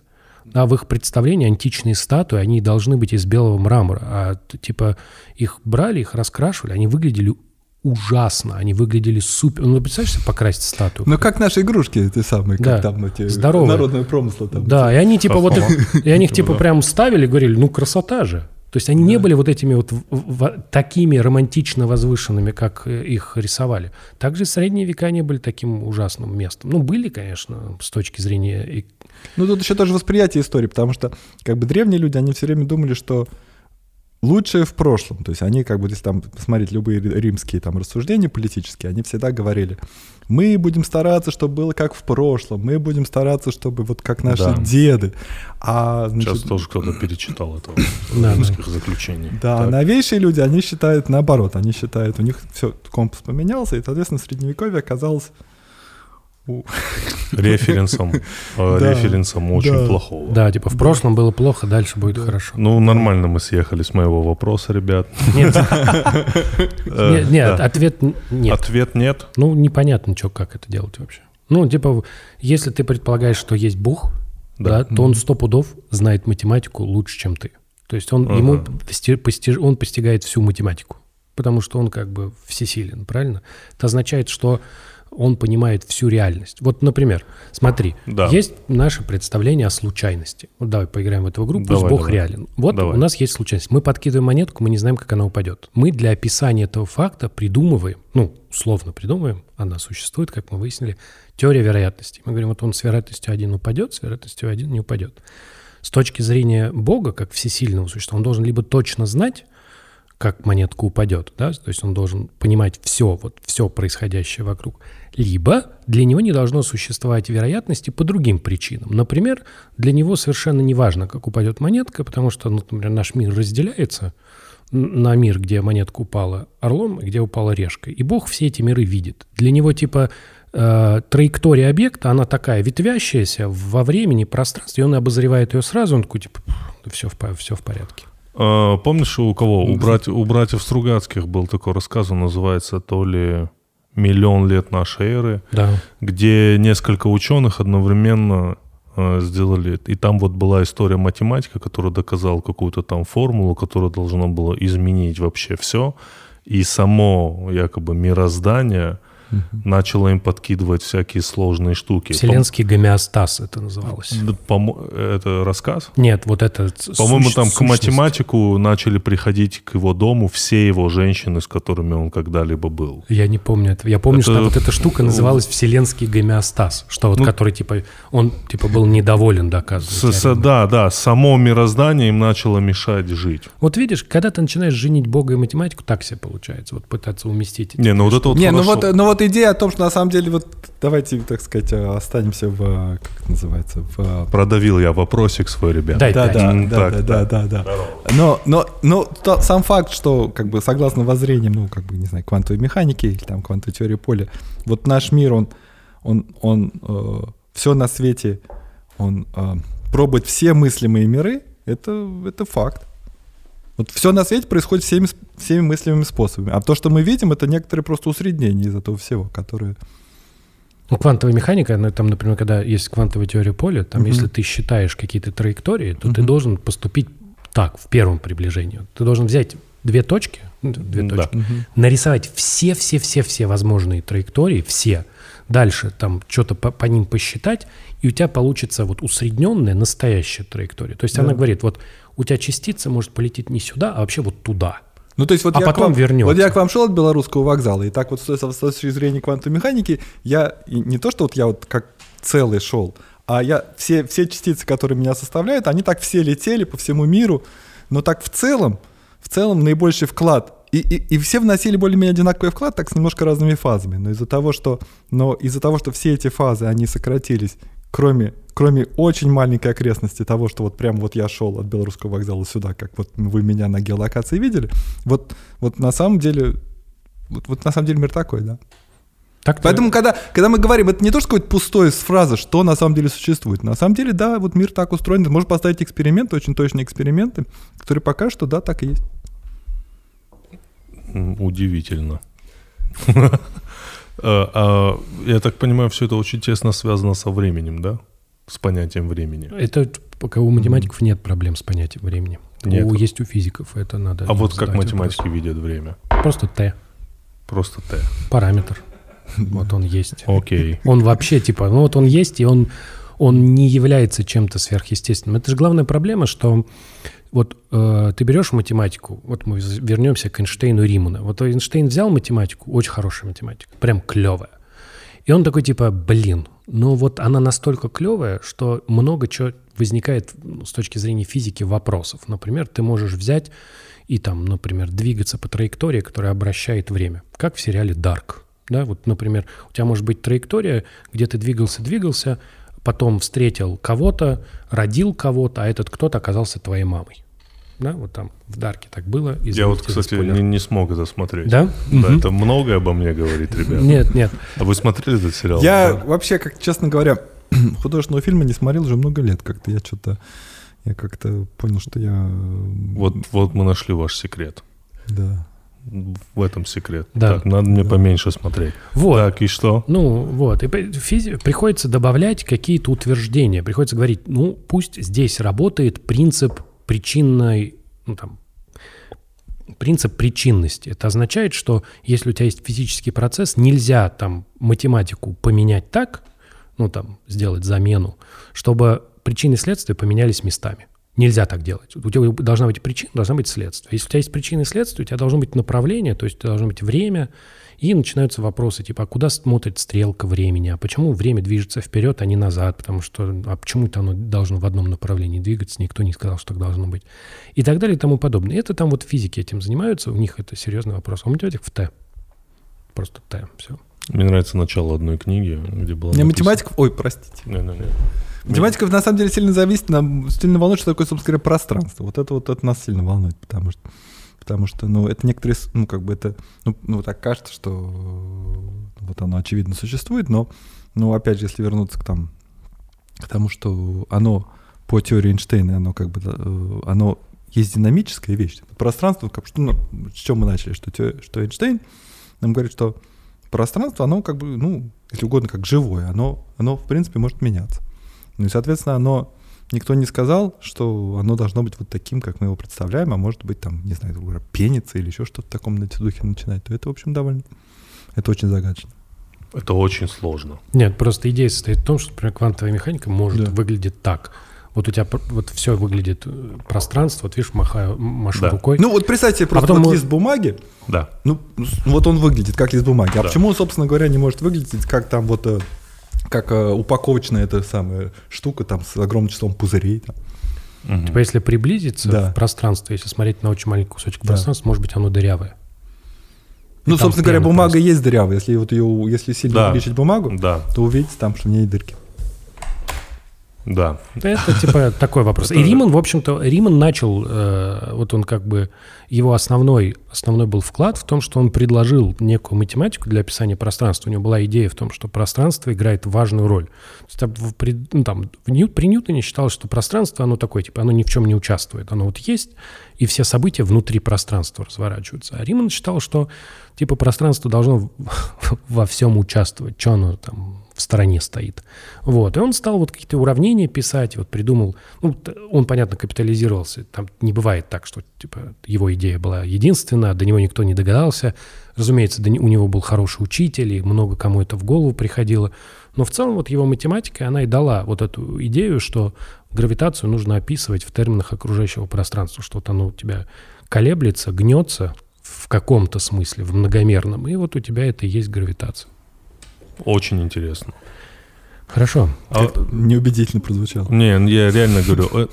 А в их представлении античные статуи, они должны быть из белого мрамора. А типа их брали, их раскрашивали, они выглядели ужасно, они выглядели супер. Ну, представляешь себе покрасить статую? Ну, как наши игрушки, эти самые, как Да. там эти Здоровые. народного промысла. Там, Да, и они типа вот, их- и они их типа прям ставили, говорили, ну красота же. То есть они не были вот этими вот в- в- такими романтично возвышенными, как э, их рисовали. Также средние века не были таким ужасным местом. Ну, были, конечно, с точки зрения... Ну, тут еще тоже восприятие истории, потому что, как бы, древние люди, они все время думали, что лучшее в прошлом. То есть они, как бы, если там посмотреть любые ри- римские там рассуждения политические, они всегда говорили, мы будем стараться, чтобы было как в прошлом, мы будем стараться, чтобы вот как наши Да. деды. А, значит, Сейчас тоже кто-то перечитал это Да, в русских заключений. Да, новейшие люди, они считают наоборот, они считают, у них все, компас поменялся, и, соответственно, средневековье оказалось Референсом, референсом очень плохого. Да, типа в прошлом было плохо, дальше будет хорошо. Ну, нормально мы съехали с моего вопроса, ребят. Нет, Э, нет, ответ нет. Ответ нет. Ну, непонятно, что, как это делать вообще. Ну, типа, если ты предполагаешь, что есть Бог, да, то он сто пудов знает математику лучше, чем ты. То есть он, ему он постигает всю математику, потому что он как бы всесилен, правильно? Это означает, что он понимает всю реальность. Вот, например, смотри, Да. есть наше представление о случайности. Вот давай поиграем в эту игру, пусть Давай, Бог давай. реален. Вот Давай. у нас есть случайность. Мы подкидываем монетку, мы не знаем, как она упадет. Мы для описания этого факта придумываем, ну, условно придумываем, она существует, как мы выяснили, теория вероятности. Мы говорим, вот он с вероятностью 1 упадет, с вероятностью 1 не упадет. С точки зрения Бога, как всесильного существа, он должен либо точно знать, как монетка упадет, да, то есть он должен понимать все, вот все происходящее вокруг, либо для него не должно существовать вероятности по другим причинам. Например, для него совершенно не важно, как упадет монетка, потому что, ну, например, наш мир разделяется на мир, где монетка упала орлом, и где упала решкой. И Бог все эти миры видит. Для него типа э, траектория объекта, она такая ветвящаяся во времени, пространстве, и он обозревает ее сразу, он такой, типа, все в, все в порядке. Э, Помнишь, у кого? У, братьев, у братьев Стругацких был такой рассказ, он называется то ли «Миллион лет нашей эры», Да. где несколько ученых одновременно э, сделали... И там вот была история математика, которая доказала какую-то там формулу, которая должна была изменить вообще все. И само якобы мироздание начало им подкидывать всякие сложные штуки. Вселенский гомеостаз это называлось. Помо- Это рассказ? Нет, вот это... По-моему, сущ- там к сущность. математику начали приходить к его дому все его женщины, с которыми он когда-либо был. Я не помню этого. Я помню, Это- что вот эта штука называлась вселенский гомеостаз, что вот Ну- который типа он типа был недоволен, да, С- да, да, само мироздание им начало мешать жить. Вот видишь, когда ты начинаешь женить Бога и математику, так себе получается. Вот пытаться уместить. Не, ну вот это вот Не, ну вот, ну вот идея о том, что на самом деле, вот давайте, так сказать, э, останемся в, э, как это называется, в... э, Продавил я вопросик свой, ребят. Дай Да, да, да, так, да, да, да, да. Но, но, но то- сам факт, что, как бы, согласно воззрениям, ну, как бы, не знаю, квантовой механики или там квантовой теории поля, вот наш мир, он, он, он, все на свете, он э, пробует все мыслимые миры, это, это факт. Вот все на свете происходит всеми, всеми мыслимыми способами. А то, что мы видим, это некоторые просто усреднения из этого всего, которые... Ну, квантовая механика, ну, там, например, когда есть квантовая теория поля, там, Мгм. если ты считаешь какие-то траектории, то ты Мгм. должен поступить так, в первом приближении. Ты должен взять две точки, ну, две Да. точки, нарисовать все-все-все-все возможные траектории, все, дальше там что-то по, по ним посчитать, и у тебя получится вот усредненная настоящая траектория. То есть Да. она говорит, вот у тебя частица может полететь не сюда, а вообще вот туда. Ну, то есть вот А я потом вам, вернется. Вот я к вам шел от белорусского вокзала, и так вот с, с- с точки зрения квантовой механики, я не то, что вот я вот как целый шел, а я все, все частицы, которые меня составляют, они так все летели по всему миру, но так в целом, в целом наибольший вклад и, и, и все вносили более-менее одинаковый вклад, так с немножко разными фазами. Но из-за того, что, но из-за того, что все эти фазы, они сократились, кроме, кроме очень маленькой окрестности того, что вот прямо вот я шел от Белорусского вокзала сюда, как вот вы меня на геолокации видели, вот, вот на самом деле, вот, вот на самом деле мир такой, да. Так Поэтому, когда, когда мы говорим, это не то, что какое-то пустое фраза, что на самом деле существует. На самом деле, да, вот мир так устроен. Ты можешь поставить эксперименты, очень точные эксперименты, которые покажут, что да, так и есть. Удивительно. А, а, я так понимаю, все это очень тесно связано со временем, да? С понятием времени. Это пока у математиков нет проблем с понятием времени. Нет. У, есть у физиков, это надо. А вот как математики вопрос. видят время? Просто Т. Просто Т. Параметр. Вот он есть. Окей. Он вообще типа, ну вот он есть, и он, он не является чем-то сверхъестественным. Это же главная проблема, что вот э, ты берешь математику, вот мы вернемся к Эйнштейну и Риману. Вот Эйнштейн взял математику, очень хорошая математика, прям клевая. И он такой типа, блин, ну вот она настолько клевая, что много чего возникает ну, с точки зрения физики вопросов. Например, ты можешь взять и там, например, двигаться по траектории, которая обращает время, как в сериале Dark. Да, вот, например, у тебя может быть траектория, где ты двигался-двигался, потом встретил кого-то, родил кого-то, а этот кто-то оказался твоей мамой. Да, вот там в Дарке так было. Я вот, кстати, не, не смог это смотреть. Да? Да, угу. это многое обо мне говорит, ребят. Нет, нет. А вы смотрели этот сериал? Я да? вообще, как честно говоря, художественного фильма не смотрел уже много лет. Как-то я что-то, я как-то понял, что я... Вот, вот мы нашли ваш секрет. Да в этом секрет. Да. Так, надо мне поменьше смотреть. Вот. Так, и что? Ну, вот. И физи... приходится добавлять какие-то утверждения. Приходится говорить, ну, пусть здесь работает принцип причинной, ну, там, принцип причинности. Это означает, что если у тебя есть физический процесс, нельзя там математику поменять так, ну, там, сделать замену, чтобы причины и следствия поменялись местами. Нельзя так делать. У тебя должна быть причина, должна быть следствие. Если у тебя есть причины и следствия, у тебя должно быть направление, то есть должно быть время, и начинаются вопросы, типа, а куда смотрит стрелка времени, а почему время движется вперед, а не назад, потому что, а почему это оно должно в одном направлении двигаться, никто не сказал, что так должно быть. И так далее и тому подобное. Это там вот физики этим занимаются, у них это серьезный вопрос. А у математик в Т. Просто Т, все. Мне нравится начало одной книги, где было Не математиков, ой, простите. Не, не, не. Математика на самом деле сильно зависит, нам сильно волнует, что такое, собственно говоря, пространство. Вот это вот это нас сильно волнует, потому что, потому что, ну, это некоторые, ну, как бы это, ну, ну так кажется, что вот оно очевидно существует, но, ну, опять же, если вернуться к там, к тому, что оно по теории Эйнштейна, оно как бы, э, оно есть динамическая вещь. Пространство, как, что, ну, с чем мы начали, что, что Эйнштейн нам говорит, что пространство, оно как бы, ну, если угодно, как живое, оно, оно в принципе может меняться. Ну и, соответственно, оно никто не сказал, что оно должно быть вот таким, как мы его представляем, а может быть там, не знаю, пениться или еще что-то в таком духе начинать, то это, в общем, довольно, это очень загадочно. Это очень сложно. Нет, просто идея состоит в том, что, например, квантовая механика может да. выглядеть так. Вот у тебя вот все выглядит э, пространство, вот видишь, махаю, машу да. рукой. Ну вот представьте, просто а потом вот мы... лист бумаги. Да. Ну вот он выглядит как лист бумаги. А да. почему он, собственно говоря, не может выглядеть как там вот э, как э, упаковочная эта самая штука там с огромным числом пузырей. Там. Угу. Типа если приблизиться да. в пространство, если смотреть на очень маленький кусочек да. пространства, может быть, оно дырявое. Ну, собственно говоря, бумага просто. есть дырявая. Если вот ее, если сильно да. увеличить бумагу, да. то увидите там, что в ней дырки. Да. Это типа такой вопрос. И Риман, в общем-то, Риман начал, э, вот он как бы, его основной, основной был вклад в том, что он предложил некую математику для описания пространства. У него была идея в том, что пространство играет важную роль. То есть, при, ну, там, в Ньют, при Ньютоне считалось, что пространство, оно такое, типа, оно ни в чем не участвует. Оно вот есть, и все события внутри пространства разворачиваются. А Риман считал, что, типа, пространство должно во всем участвовать. Что оно там в стороне стоит. Вот. И он стал вот какие-то уравнения писать, вот придумал, ну, он, понятно, капитализировался. Там не бывает так, что типа его идея была единственная, до него никто не догадался. Разумеется, у него был хороший учитель, и много кому это в голову приходило. Но в целом вот его математика, она и дала вот эту идею, что гравитацию нужно описывать в терминах окружающего пространства, что вот оно у тебя колеблется, гнется в каком-то смысле, в многомерном, и вот у тебя это и есть гравитация. Очень интересно. Хорошо. А- Неубедительно прозвучало. Не, я реально говорю. э,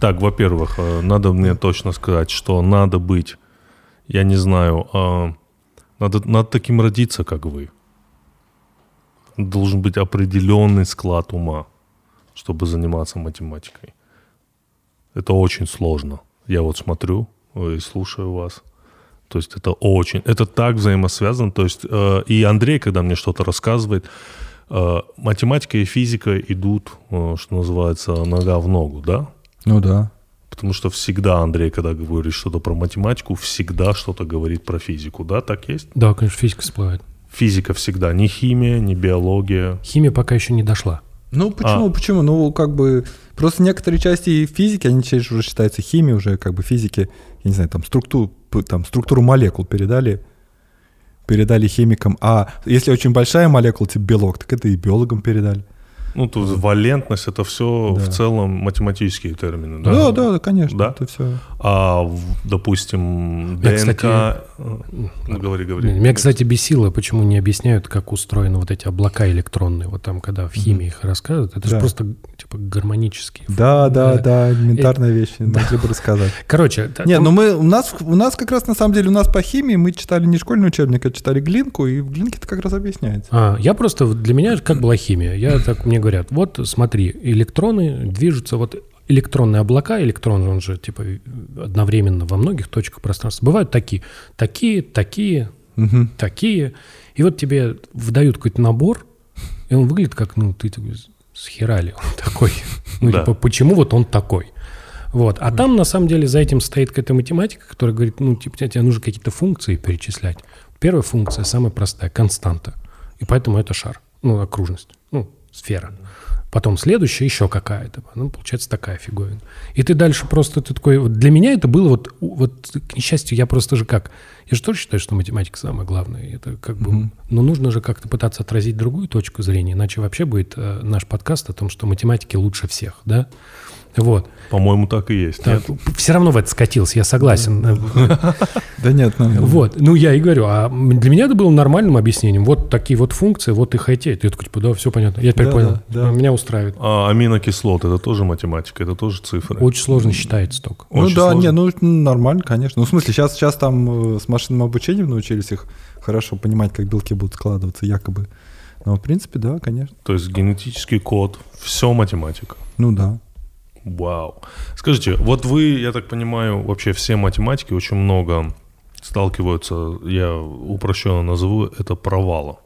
Так, во-первых, э, надо мне точно сказать, что надо быть, я не знаю, э, надо, надо таким родиться, как вы. Должен быть определенный склад ума, чтобы заниматься математикой. Это очень сложно. Я вот смотрю э, и слушаю вас. То есть это очень, это так взаимосвязано. То есть э, и Андрей, когда мне что-то рассказывает, э, математика и физика идут, э, что называется, нога в ногу, да? Ну да. Потому что всегда Андрей, когда говорит что-то про математику, всегда что-то говорит про физику, да? Так есть? Да, конечно, физика всплывает. Физика всегда, не химия, не биология. Химия пока еще не дошла. Ну почему, А. почему? Ну как бы просто некоторые части физики, они сейчас уже считаются химией, уже как бы физики, я не знаю, там структуру, там структуру молекул передали, передали химикам. А если очень большая молекула, типа белок, так это и биологам передали. Ну, тут валентность это все Да. в целом математические термины, да? Да, да, да, конечно. Да? Это все. А, допустим, Я, ДНК... кстати, э, ну, говори, говори. Меня, кстати, бесило, почему не объясняют, как устроены вот эти облака электронные. Вот там, когда в химии их рассказывают, это же Да. просто типа гармонические. Да, да, Да. да, элементарная вещь, могли бы рассказать. Короче, та- Не, там- ну мы, у нас, у нас как раз на самом деле, у нас по химии мы читали не школьный учебник, а читали Глинку, и в Глинке это как раз объясняется. А, я просто, для меня как была химия. Я так, мне говорят, вот смотри, электроны движутся, вот электронные облака, электрон, он же типа одновременно во многих точках пространства. Бывают такие, такие, такие, Мгм. такие. И вот тебе выдают какой-то набор, и он выглядит как, ну, ты такой, с хера ли он такой? Ну, Да. типа, почему вот он такой? Вот. А там, на самом деле, за этим стоит какая-то математика, которая говорит, ну, типа, тебе нужно какие-то функции перечислять. Первая функция самая простая, константа. И поэтому это шар, ну, окружность, ну, сфера. Потом следующая еще какая-то. Ну, получается такая фиговина. И ты дальше просто, ты такой... вот для меня это было вот, вот, к несчастью, я просто же как... Я же тоже считаю, что математика самое главное. Это как бы... Но нужно же как-то пытаться отразить другую точку зрения, иначе вообще будет э, наш подкаст о том, что математики лучше всех, да? Вот. По-моему, так и есть. Так, нет? все равно в это скатился, я согласен. Да нет, ну, Вот, ну я и говорю, а для меня это было нормальным объяснением. Вот такие вот функции, вот их эти. Я такой, типа, да, все понятно. Я теперь понял. Меня устраивает. А аминокислоты это тоже математика, это тоже цифры. Очень сложно считается только. Ну да, не, ну ну, нормально, конечно. Ну в смысле, сейчас, сейчас там э, с машинным обучением научились их хорошо понимать, как белки будут складываться, якобы. Но в принципе, да, конечно. То есть генетический код, все математика. Ну да. Вау. Скажите, вот вы, я так понимаю, вообще все математики очень много сталкиваются, я упрощенно назову это провалом.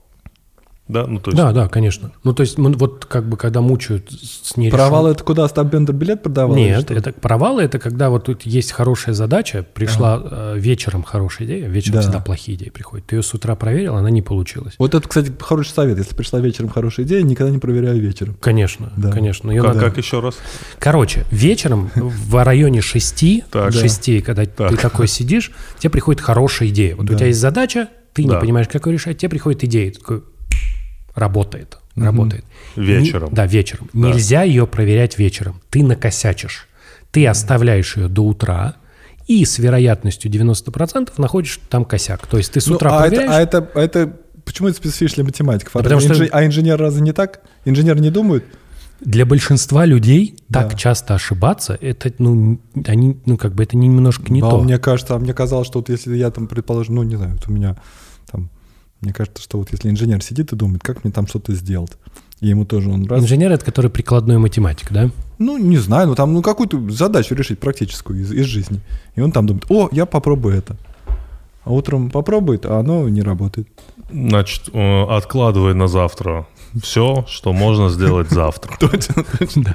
Да, ну то есть Да, да, конечно. Ну, то есть, мы вот как бы, когда мучают с нерешен- Провал это куда Остап Бендер билет продавал? Нет, это провалы это когда вот тут есть хорошая задача, пришла э, вечером хорошая идея, вечером Да. всегда плохие идеи приходят. Ты ее с утра проверил, она не получилась. Вот это, кстати, хороший совет. Если пришла вечером хорошая идея, никогда не проверяю вечером. Конечно, Да. конечно. Как, надо- как еще раз? Короче, вечером в районе 6, Так. 6 когда ты такой сидишь, тебе приходит хорошая идея. Вот у тебя есть задача, ты не понимаешь, как ее решать, тебе приходит идея. Ты такой, работает, работает. Вечером. Не- да, вечером. Да. Нельзя ее проверять вечером. Ты накосячишь. Ты оставляешь ее до утра, и с вероятностью 90% находишь там косяк. То есть ты с Ну, утра а, это, проверяешь... а, это, а это почему это специфично для математиков? А, Да потому инжи- что- а инженер разве не так? Инженер не думает? Для большинства людей Да. так часто ошибаться, это, ну, они, ну, как бы это не- немножко не а то. мне кажется, а мне казалось, что вот если я там, предположим, ну, не знаю, вот у меня мне кажется, что вот если инженер сидит и думает, как мне там что-то сделать, и ему тоже он раз... Инженер это который прикладной математик, да? Ну, не знаю, ну там, ну, какую-то задачу решить практическую из, из жизни. И он там думает, о, я попробую это. А утром попробует, а оно не работает. Значит, э, откладывай на завтра все, что можно сделать завтра. Точно, точно.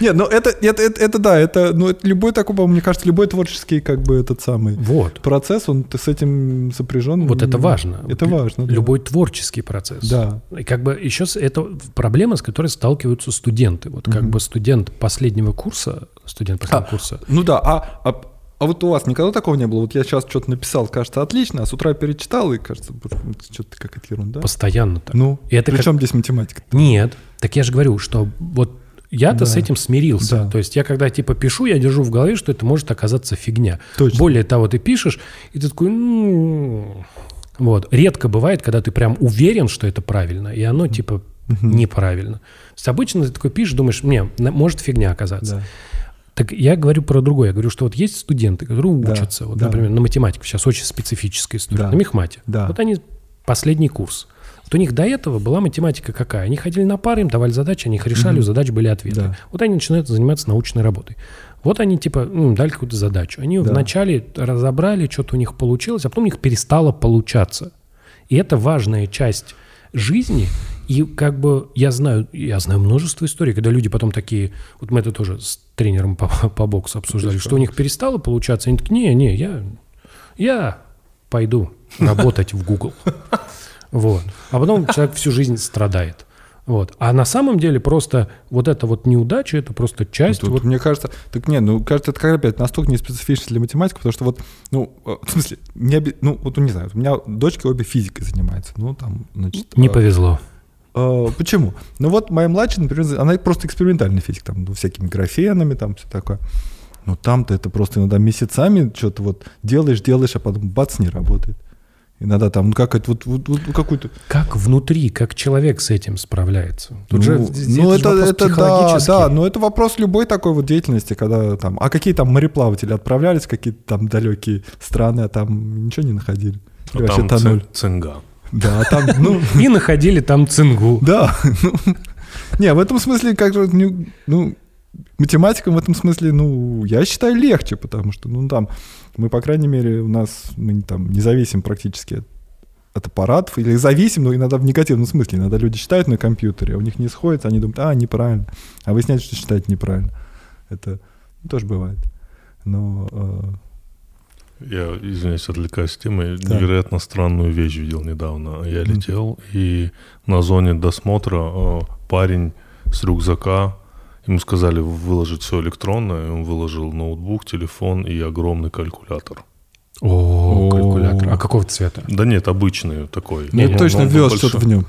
Нет, ну это, это, это, это да, это, ну, это любой такой, по-моему, мне кажется, любой творческий, как бы, этот самый Вот. процесс, он с этим сопряжен. Вот это важно. Это важно, да. Любой творческий процесс. Да. И как бы еще это проблема, с которой сталкиваются студенты. Вот как бы студент последнего курса, студент последнего А, курса, Ну да, а, а, а вот у вас никогда такого не было? Вот я сейчас что-то написал, кажется, отлично, а с утра перечитал, и кажется, что-то какая-то ерунда. постоянно так. Ну, И это при как- чем здесь математика? Нет, так я же говорю, что вот я-то Да. с этим смирился. Да. То есть я когда типа пишу, я держу в голове, что это может оказаться фигня. Точно. Более того, ты пишешь, и ты такой, ну... Вот. Редко бывает, когда ты прям уверен, что это правильно, и оно типа Неправильно. То есть обычно ты такой пишешь, думаешь, не, может фигня оказаться. Да. Так я говорю про другое. Я говорю, что вот есть студенты, которые Да, учатся, вот, да. например, на математику. Сейчас очень специфическая история. Да. На мехмате. Да. Вот они последний курс. Вот у них до этого была математика какая? Они ходили на пары, им давали задачи, они их решали, у задач были ответы. Да. Вот они начинают заниматься научной работой. Вот они типа ну, дали какую-то задачу. Они Да. вначале разобрали, что-то у них получилось, а потом у них перестало получаться. И это важная часть жизни. И как бы я знаю, я знаю множество историй, когда люди потом такие, вот мы это тоже с тренером по, по боксу обсуждали, что у них перестало получаться, они такие, не, не, я, я пойду работать в Google. Вот. А потом человек всю жизнь страдает. Вот. А на самом деле просто вот эта вот неудача, это просто часть Тут, вот мне кажется, так не, ну, кажется, это как опять настолько не специфично для математики, потому что вот, ну, э, в смысле, не ну, вот, не знаю, у меня дочки обе физикой занимаются, ну, там, значит... не э, повезло. Э, почему? Ну, вот моя младшая, например, она просто экспериментальный физик, там, ну, всякими графенами, там, все такое. Но там-то это просто иногда месяцами что-то вот делаешь, делаешь, а потом бац, не работает. Иногда там, ну, как это, вот, вот, вот какую-то... Как внутри, как человек с этим справляется? Тут ну, же, ну, здесь же это, это да, да, но это вопрос любой такой вот деятельности, когда там, а какие там мореплаватели отправлялись, в какие-то там далекие страны, а там ничего не находили. А Или вообще там тонули. ци- цинга. Да, там, ну, И находили там цингу. да. ну, Не, в этом смысле, как же, ну, ну, математикам в этом смысле, ну, я считаю, легче, потому что, ну, там, мы, по крайней мере, у нас, мы там не зависим практически от, от аппаратов, или зависим, но иногда в негативном смысле. Иногда люди считают на компьютере, а у них не сходится, они думают, а, неправильно. А выясняется, что считают неправильно. Это ну, тоже бывает. Но э, Я, извиняюсь, отвлекаюсь от темы. Да. Невероятно странную вещь видел недавно. Я летел, и на зоне досмотра э, парень с рюкзака, ему сказали выложить все электронное, он выложил ноутбук, телефон и огромный калькулятор. О, калькулятор. А какого цвета? Да нет, обычный такой. ну, Не, не, точно большой. что-то в нем.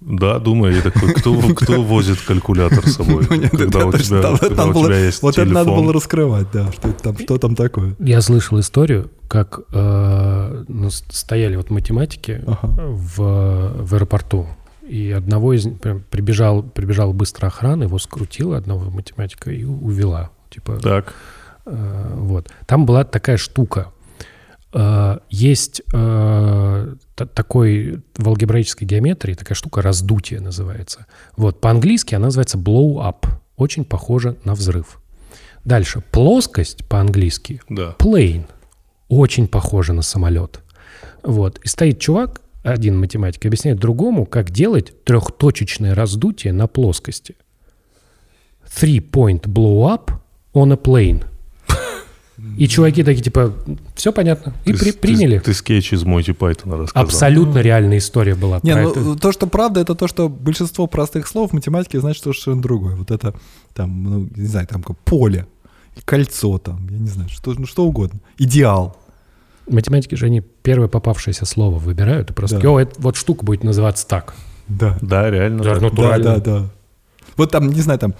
Да, думаю, я такой, кто, кто возит калькулятор с собой, Ну, нет, когда это у тебя, там- когда там у было- тебя есть Вот это надо телефон. было раскрывать, да, что, там, что там такое. Я слышал историю, как э, ну, стояли вот математики Ага. в, в аэропорту, и одного из них прям прибежал, прибежал быстро охрана, его скрутила одного математика и увела. Типа, Так, Э, Вот. Там была такая штука. Э, Есть э, та- такой в алгебраической геометрии такая штука раздутие называется. Вот по-английски она называется blow up. Очень похоже на взрыв. Дальше плоскость по-английски да. plane. Очень похоже на самолет. Вот. И стоит чувак, один математик, объясняет другому, как делать трехточечное раздутие на плоскости. Three-point blow up on a plane. И чуваки такие, типа, все понятно. И Ты при- с- ты- приняли. Ты, скетч из Монти Пайтона рассказал. Абсолютно реальная история была. Не, ну, это. то, что правда, это то, что большинство простых слов в математике значит совершенно другое. Вот это, там, ну, не знаю, там, как поле, кольцо, там, я не знаю, что, ну, что угодно. Идеал. Математики же они первое попавшееся слово выбирают и просто, Да. «О, это- вот штука будет называться так. Да. Да, реально. Да, ну, Да, Натурально. да, да. Вот там, не знаю, там,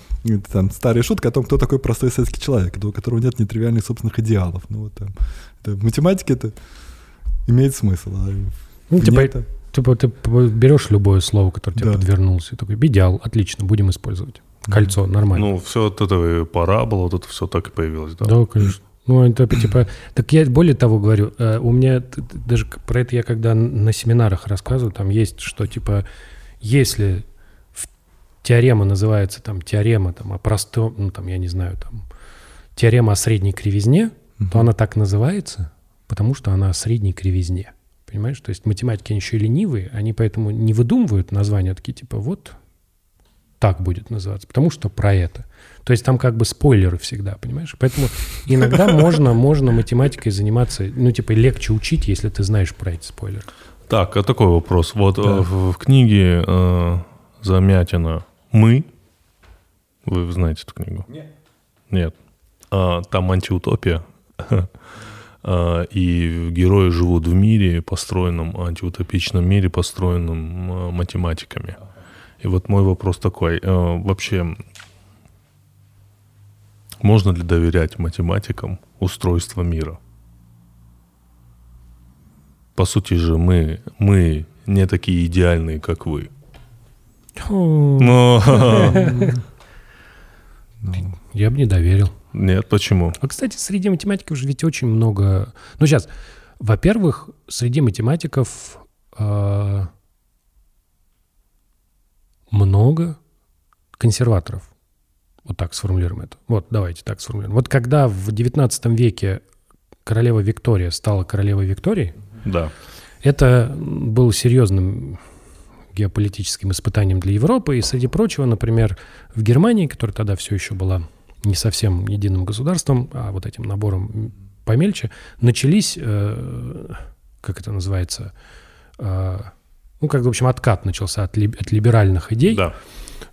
там старая шутка о том, кто такой простой советский человек, у которого нет нетривиальных собственных идеалов. Ну, вот там, это, в математике это имеет смысл. А Ну, типа, это- Типа ты берешь любое слово, которое тебе Да. подвернулось, и такой, идеал, отлично, будем использовать. Кольцо, нормально. Ну, все от этого и парабола, вот это все так и появилось, да? да, конечно. Ну, это типа... Так я более того говорю, э, у меня даже про это я когда на семинарах рассказываю, там есть, что типа, если теорема называется там теорема там, о простом, ну там, я не знаю, там, теорема о средней кривизне, то она так называется, потому что она о средней кривизне. Понимаешь? То есть математики, они еще и ленивые, они поэтому не выдумывают названия, такие типа вот так будет называться, потому что про это. То есть там как бы спойлеры всегда, понимаешь? Поэтому иногда можно, можно математикой заниматься, ну типа легче учить, если ты знаешь про эти спойлеры. Так, а такой вопрос. Вот э, в, в книге э, Замятина «Мы», вы знаете эту книгу? Нет. Нет. А, там антиутопия. А, И герои живут в мире, построенном, антиутопичном мире, построенном э, математиками. И вот мой вопрос такой. Вообще, можно ли доверять математикам устройство мира? По сути же мы, мы не такие идеальные, как вы. Но... Ну, Я бы не доверил. Нет, почему? А, кстати, среди математиков же ведь очень много... Ну, сейчас, во-первых, среди математиков э, много консерваторов. Вот так сформулируем это. Вот, давайте так сформулируем. Вот когда в 19 веке королева Виктория стала королевой Викторией, Да. это был серьезным геополитическим испытанием для Европы. И, среди прочего, например, в Германии, которая тогда все еще была не совсем единым государством, а вот этим набором помельче, начались, э, как это называется, э, ну, как, в общем, откат начался от, либ- от либеральных идей. Да.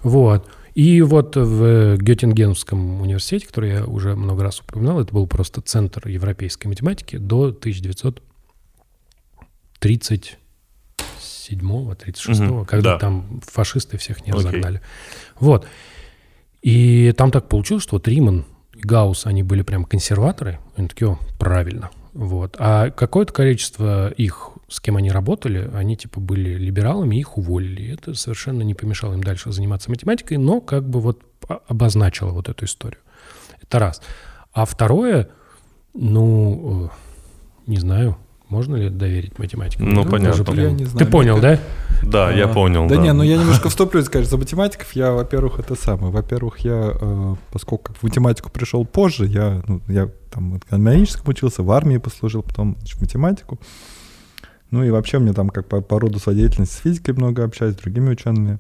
Вот. И вот в Геттингенском университете, который я уже много раз упоминал, это был просто центр европейской математики до 1937-36, Мгм, когда да. там фашисты всех не Окей. разогнали. Вот. И там так получилось, что вот Риман и Гаусс, они были прям консерваторы. Они такие, о, правильно. Вот. А какое-то количество их, с кем они работали, они типа были либералами, их уволили. Это совершенно не помешало им дальше заниматься математикой, но как бы вот обозначило вот эту историю. Это раз. А второе, ну, э, не знаю, можно ли доверить математикам? Ну, Это понятно. тоже Я не знаю, Ты понял, да? Да, я А, понял. Да, не, ну я немножко вступлюсь, конечно, за математиков. Я, во-первых, это самое. Во-первых, я, э, поскольку в математику пришел позже, я, ну, я там в экономическом учился, в армии послужил, потом значит, в математику. Ну и вообще мне там как по, по роду своей деятельности с физикой много общаюсь, с другими учеными.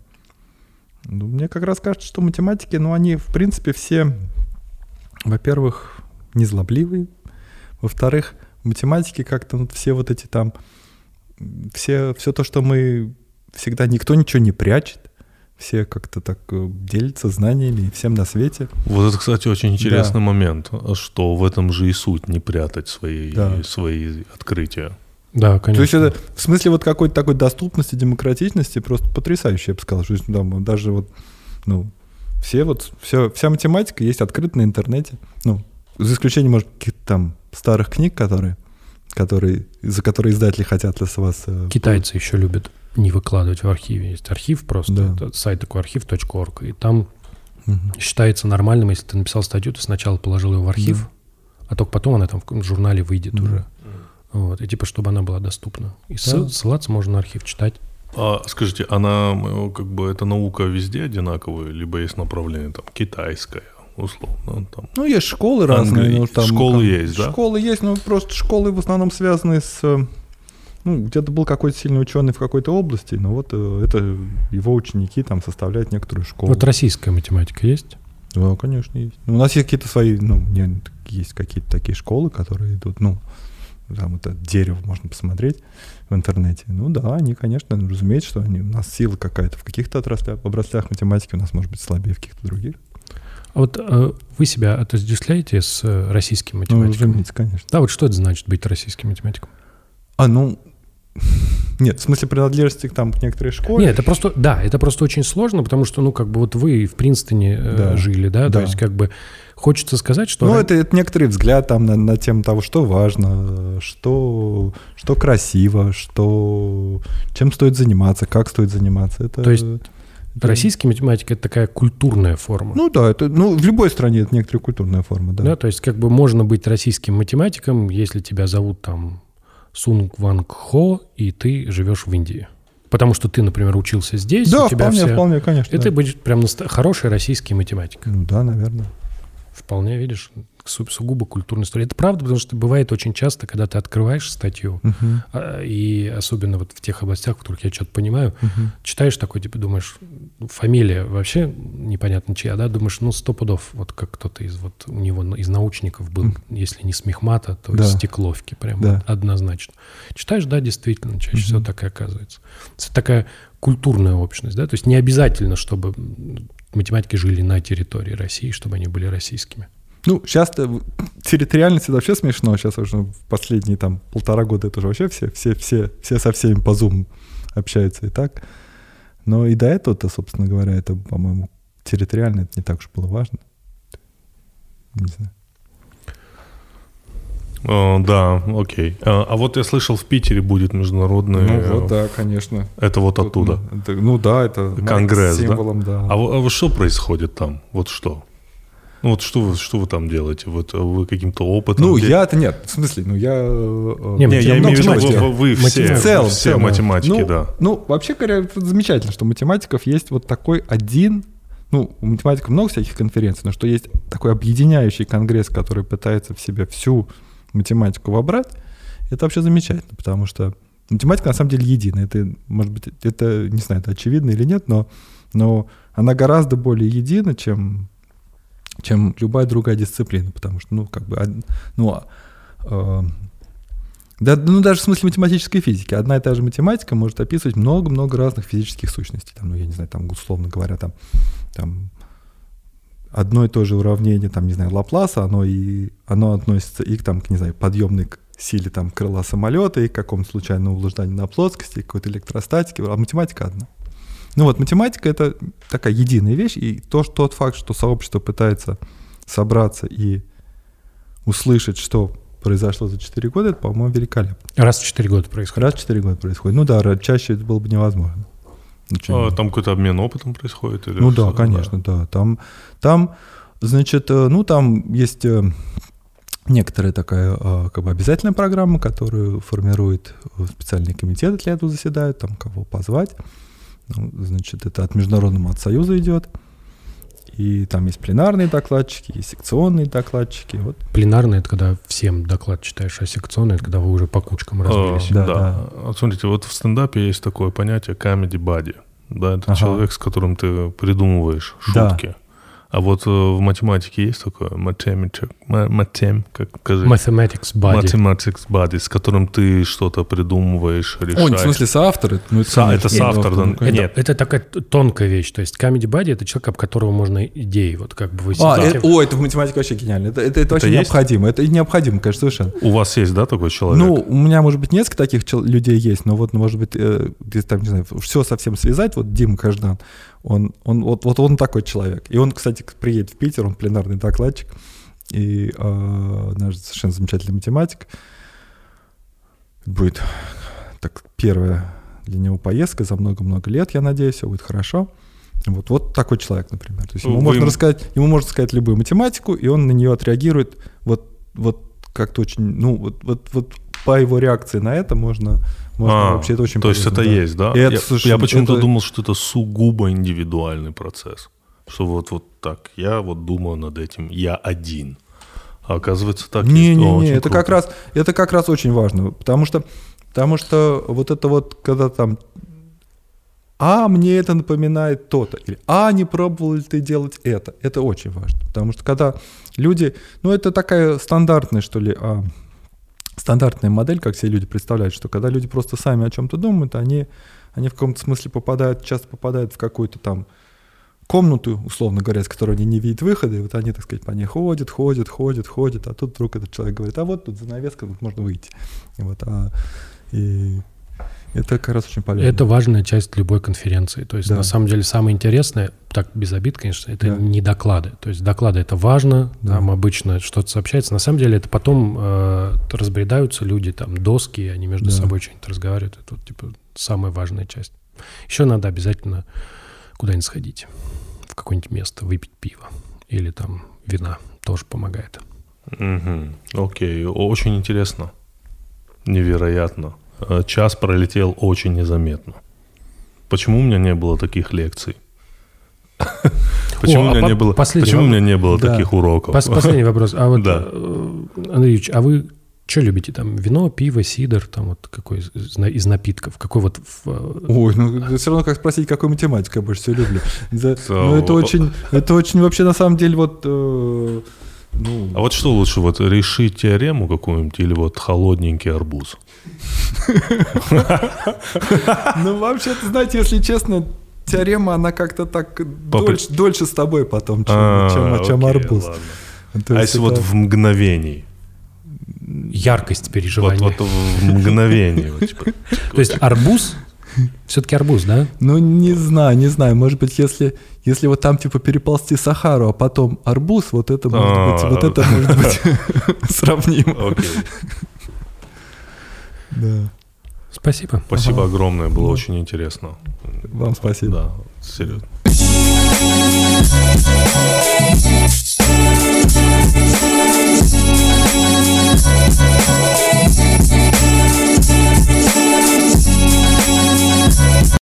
Ну, мне как раз кажется, что математики, ну они, в принципе, все, во-первых, незлобливые, во-вторых, в математике как-то ну, все вот эти там, все, все то, что мы всегда, никто ничего не прячет, все как-то так э, делятся знаниями всем на свете. Вот это, кстати, очень интересный момент, что в этом же и суть, не прятать свои, Да. свои открытия. Да, конечно. То есть это в смысле вот какой-то такой доступности, демократичности просто потрясающе, я бы сказал. Что есть, да, даже вот, ну, все вот, все, вся математика есть открыта на интернете. Ну, за исключением, может, каких-то там старых книг, которые, которые, за которые издатели хотят с вас... э, Китайцы еще любят не выкладывать в архиве. Есть архив просто, Да. это сайт такой архив.орг, и там мгм. считается нормальным, если ты написал статью, ты сначала положил ее в архив, а только потом она там в журнале выйдет Да. уже. Вот, и типа, чтобы она была доступна. И Да. ссылаться можно на архив, читать. А скажите, она э, как бы эта наука везде одинаковая, либо есть направление там китайское, условно, ну, там. Ну, есть школы разные. Англи- ну, там, школы как- есть, да? Школы есть, но просто школы в основном связаны с... э, Ну, где-то был какой-то сильный ученый в какой-то области, но вот э, это его ученики там составляют некоторую школу. Вот российская математика есть? Да, конечно, есть. Ну, у нас есть какие-то свои, ну, есть какие-то такие школы, которые идут, ну, там это дерево можно посмотреть в интернете. Ну да, они, конечно, ну, разумеется, что они, у нас сила какая-то в каких-то отраслях, обраслях математики у нас может быть слабее в каких-то других. Вот э, вы себя отождествляете с э, российским Ну, математиком? разумеется, конечно. да, вот что это значит быть российским математиком? А, ну, нет, в смысле принадлежности там, к некоторой школе. Нет, это просто, да, это просто очень сложно, потому что, ну, как бы вот вы в Принстоне э, Да. жили, да, то Да. есть как бы хочется сказать, что... Ну, это, это некоторый взгляд там на, на тему того, что важно, что, что красиво, что, чем стоит заниматься, как стоит заниматься. Это, То есть это- Российский математика это такая культурная форма. Ну да, это, ну, в любой стране это некоторая культурная форма, да. да. то есть как бы можно быть российским математиком, если тебя зовут там Сунг Ванг Хо, и ты живешь в Индии. Потому что ты, например, учился здесь, Да, у тебя вполне, все... вполне, конечно. Ты да. будешь прям наста- хороший российский математик. Ну да, наверное. Вполне, видишь, су- сугубо культурная история. Это правда, потому что бывает очень часто, когда ты открываешь статью, Мгм, а, и особенно вот в тех областях, в которых я что-то понимаю, мгм. читаешь такой, типа, думаешь, ну, фамилия вообще непонятно чья, да, думаешь, ну, сто пудов, вот как кто-то из, вот у него на- из научников был, Мгм. если не с Мехмата, то Да. из Стекловки, прям Да. вот однозначно. Читаешь, да, действительно, чаще Мгм. всего так и оказывается. Это такая культурная общность, да, то есть не обязательно, чтобы математики жили на территории России, чтобы они были российскими. Ну, сейчас территориальность это вообще смешно. Сейчас уже в последние там полтора года это уже вообще все, все, все, все со всеми по Zoom общаются и так. Но и до этого-то, собственно говоря, это, по-моему, территориально это не так уж было важно. Не знаю. О, да, окей. А, а вот я слышал, в Питере будет международный... Ну э, вот, да, конечно. Это вот Тут, оттуда. ну, это- ну да, это Конгресс, с да? символом, да. А, а вот что происходит там? Вот что? Ну вот что вы, что вы там делаете? Вот э, вы каким-то опытом... Ну, де- я-то нет, в смысле, ну я... э, Не, Не, я много имею в виду, вы, вы все. В целом, все целом, математики, ну, да. Ну, вообще говоря, это замечательно, что у математиков есть вот такой один, ну, у математиков много всяких конференций, но что есть такой объединяющий конгресс, который пытается в себя всю математику вобрать, это вообще замечательно, потому что математика на самом деле единая. Это, может быть, это, не знаю, это очевидно или нет, но, но она гораздо более едина, чем, чем любая другая дисциплина, потому что, ну, как бы, ну, э, да, ну, даже в смысле математической физики. Одна и та же математика может описывать много-много разных физических сущностей. Там, ну, я не знаю, там, условно говоря, там, там одно и то же уравнение, там, не знаю, Лапласа, оно и оно относится и к, там, к, не знаю, подъемной силе там, крыла самолета, и к какому-то случайному блужданию на плоскости, и к какой-то электростатике, а математика одна. Ну вот, математика — это такая единая вещь, и то, что, тот факт, что сообщество пытается собраться и услышать, что произошло за 4 года, это, по-моему, великолепно. Раз в 4 года происходит. Раз в 4 года происходит. Ну да, чаще это было бы невозможно. Чё А там какой-то обмен опытом происходит? Или ну да, конечно, да. Там, там, значит, э, ну там есть э, некоторая такая э, как бы обязательная программа, которую формирует э, специальные комитеты для этого заседают, там кого позвать. Ну, значит, это от Международного от Союза идет. И там есть пленарные докладчики, есть секционные докладчики. Вот. Пленарный — это когда всем доклад читаешь, а секционный — это когда вы уже по кучкам разбились. А, Да, да, да. Вот смотрите, вот в стендапе есть такое понятие comedy buddy. Да, это Ага. человек, с которым ты придумываешь Да. А вот э, в математике есть такое математик, ма- матем, как скажи, Mathematics Body. mathematics buddy, с которым ты что-то придумываешь, решаешь. О, в смысле, соавтор? Ну, Со- это конечно, соавтор, ну, да. Это, Нет. это такая т- тонкая вещь. То есть comedy buddy — это человек, об которого можно идеи. Вот как бы вы А, это- о, это в математике вообще гениально. Это, это, это, вообще есть? необходимо. Это необходимо, конечно, совершенно. У вас есть, да, такой человек? Ну, у меня, может быть, несколько таких людей есть, но вот, ну, может быть, э, где там, не знаю, все совсем связать, вот Дима Каждан, он, он, вот, вот он такой человек. И он, кстати, приедет в Питер, он пленарный докладчик, и э, наш совершенно замечательный математик. Будет так первая для него поездка за много-много лет, я надеюсь, все будет хорошо. Вот, вот такой человек, например. То есть ему Вы можно рассказать, ему можно сказать любую математику, и он на нее отреагирует вот, вот как-то очень, ну, вот, вот, вот по его реакции на это можно, можно А, вообще это очень То есть полезно, это да. есть, да? И это, я слушай, я почему-то это- думал, что это сугубо индивидуальный процесс. Что вот, вот так, я вот думаю над этим, я один. А оказывается так. есть. О, Не-не-не, очень это круто. как раз, это как раз очень важно, потому что, потому что вот это вот, когда там, а мне это напоминает то-то, или а не пробовал ли ты делать это, это очень важно, потому что когда люди, ну это такая стандартная, что ли, а, стандартная модель, как все люди представляют, что когда люди просто сами о чем-то думают, они, они в каком-то смысле попадают, часто попадают в какую-то там комнату, условно говоря, с которой они не видят выхода, и вот они, так сказать, по ней ходят, ходят, ходят, ходят, а тут вдруг этот человек говорит, а вот тут занавеска, тут можно выйти. И вот, а, и это как раз очень полезно. Это важная часть любой конференции. То есть, Да. на самом деле, самое интересное, так без обид, конечно, это Да. не доклады. То есть, доклады это важно, Да. там обычно что-то сообщается. На самом деле, это потом э, разбредаются люди, там доски, они между Да. собой что-нибудь разговаривают. Это вот, типа самая важная часть. Еще надо обязательно куда-нибудь сходить, в какое-нибудь место, выпить пиво или там вина. Тоже помогает. Мгм. Окей, очень интересно. Невероятно. Э, Час пролетел очень незаметно. Почему у меня не было таких лекций? Почему О, у а меня по- не было? Почему у меня не было Да. таких уроков? Пос- Последний вопрос. А вот, Да. э, Андрей Ильич, а вы что любите? Там вино, пиво, сидр, там вот какой из, из на- из напитков? Какой вот в, э, Ой, ну все равно как спросить, какую математику я больше всего люблю. За- Да, Ну это очень, это очень вообще на самом деле вот, э, ну, А вот что лучше, вот решить теорему какую-нибудь или вот холодненький арбуз? Ну вообще-то, знаете, если честно, теорема, она как-то так дольше, с тобой потом, чем, А, арбуз. А если вот в мгновении? яркость переживания? вот в мгновении. типа, То есть арбуз Все-таки арбуз, да? Ну, не знаю, не знаю. Может быть, если, если вот там, типа, переползти Сахару, а потом арбуз, вот это может быть, вот это может быть сравнимо. Да. Спасибо. Спасибо огромное, было очень интересно. Вам спасибо. Да, серьезно. Thank you.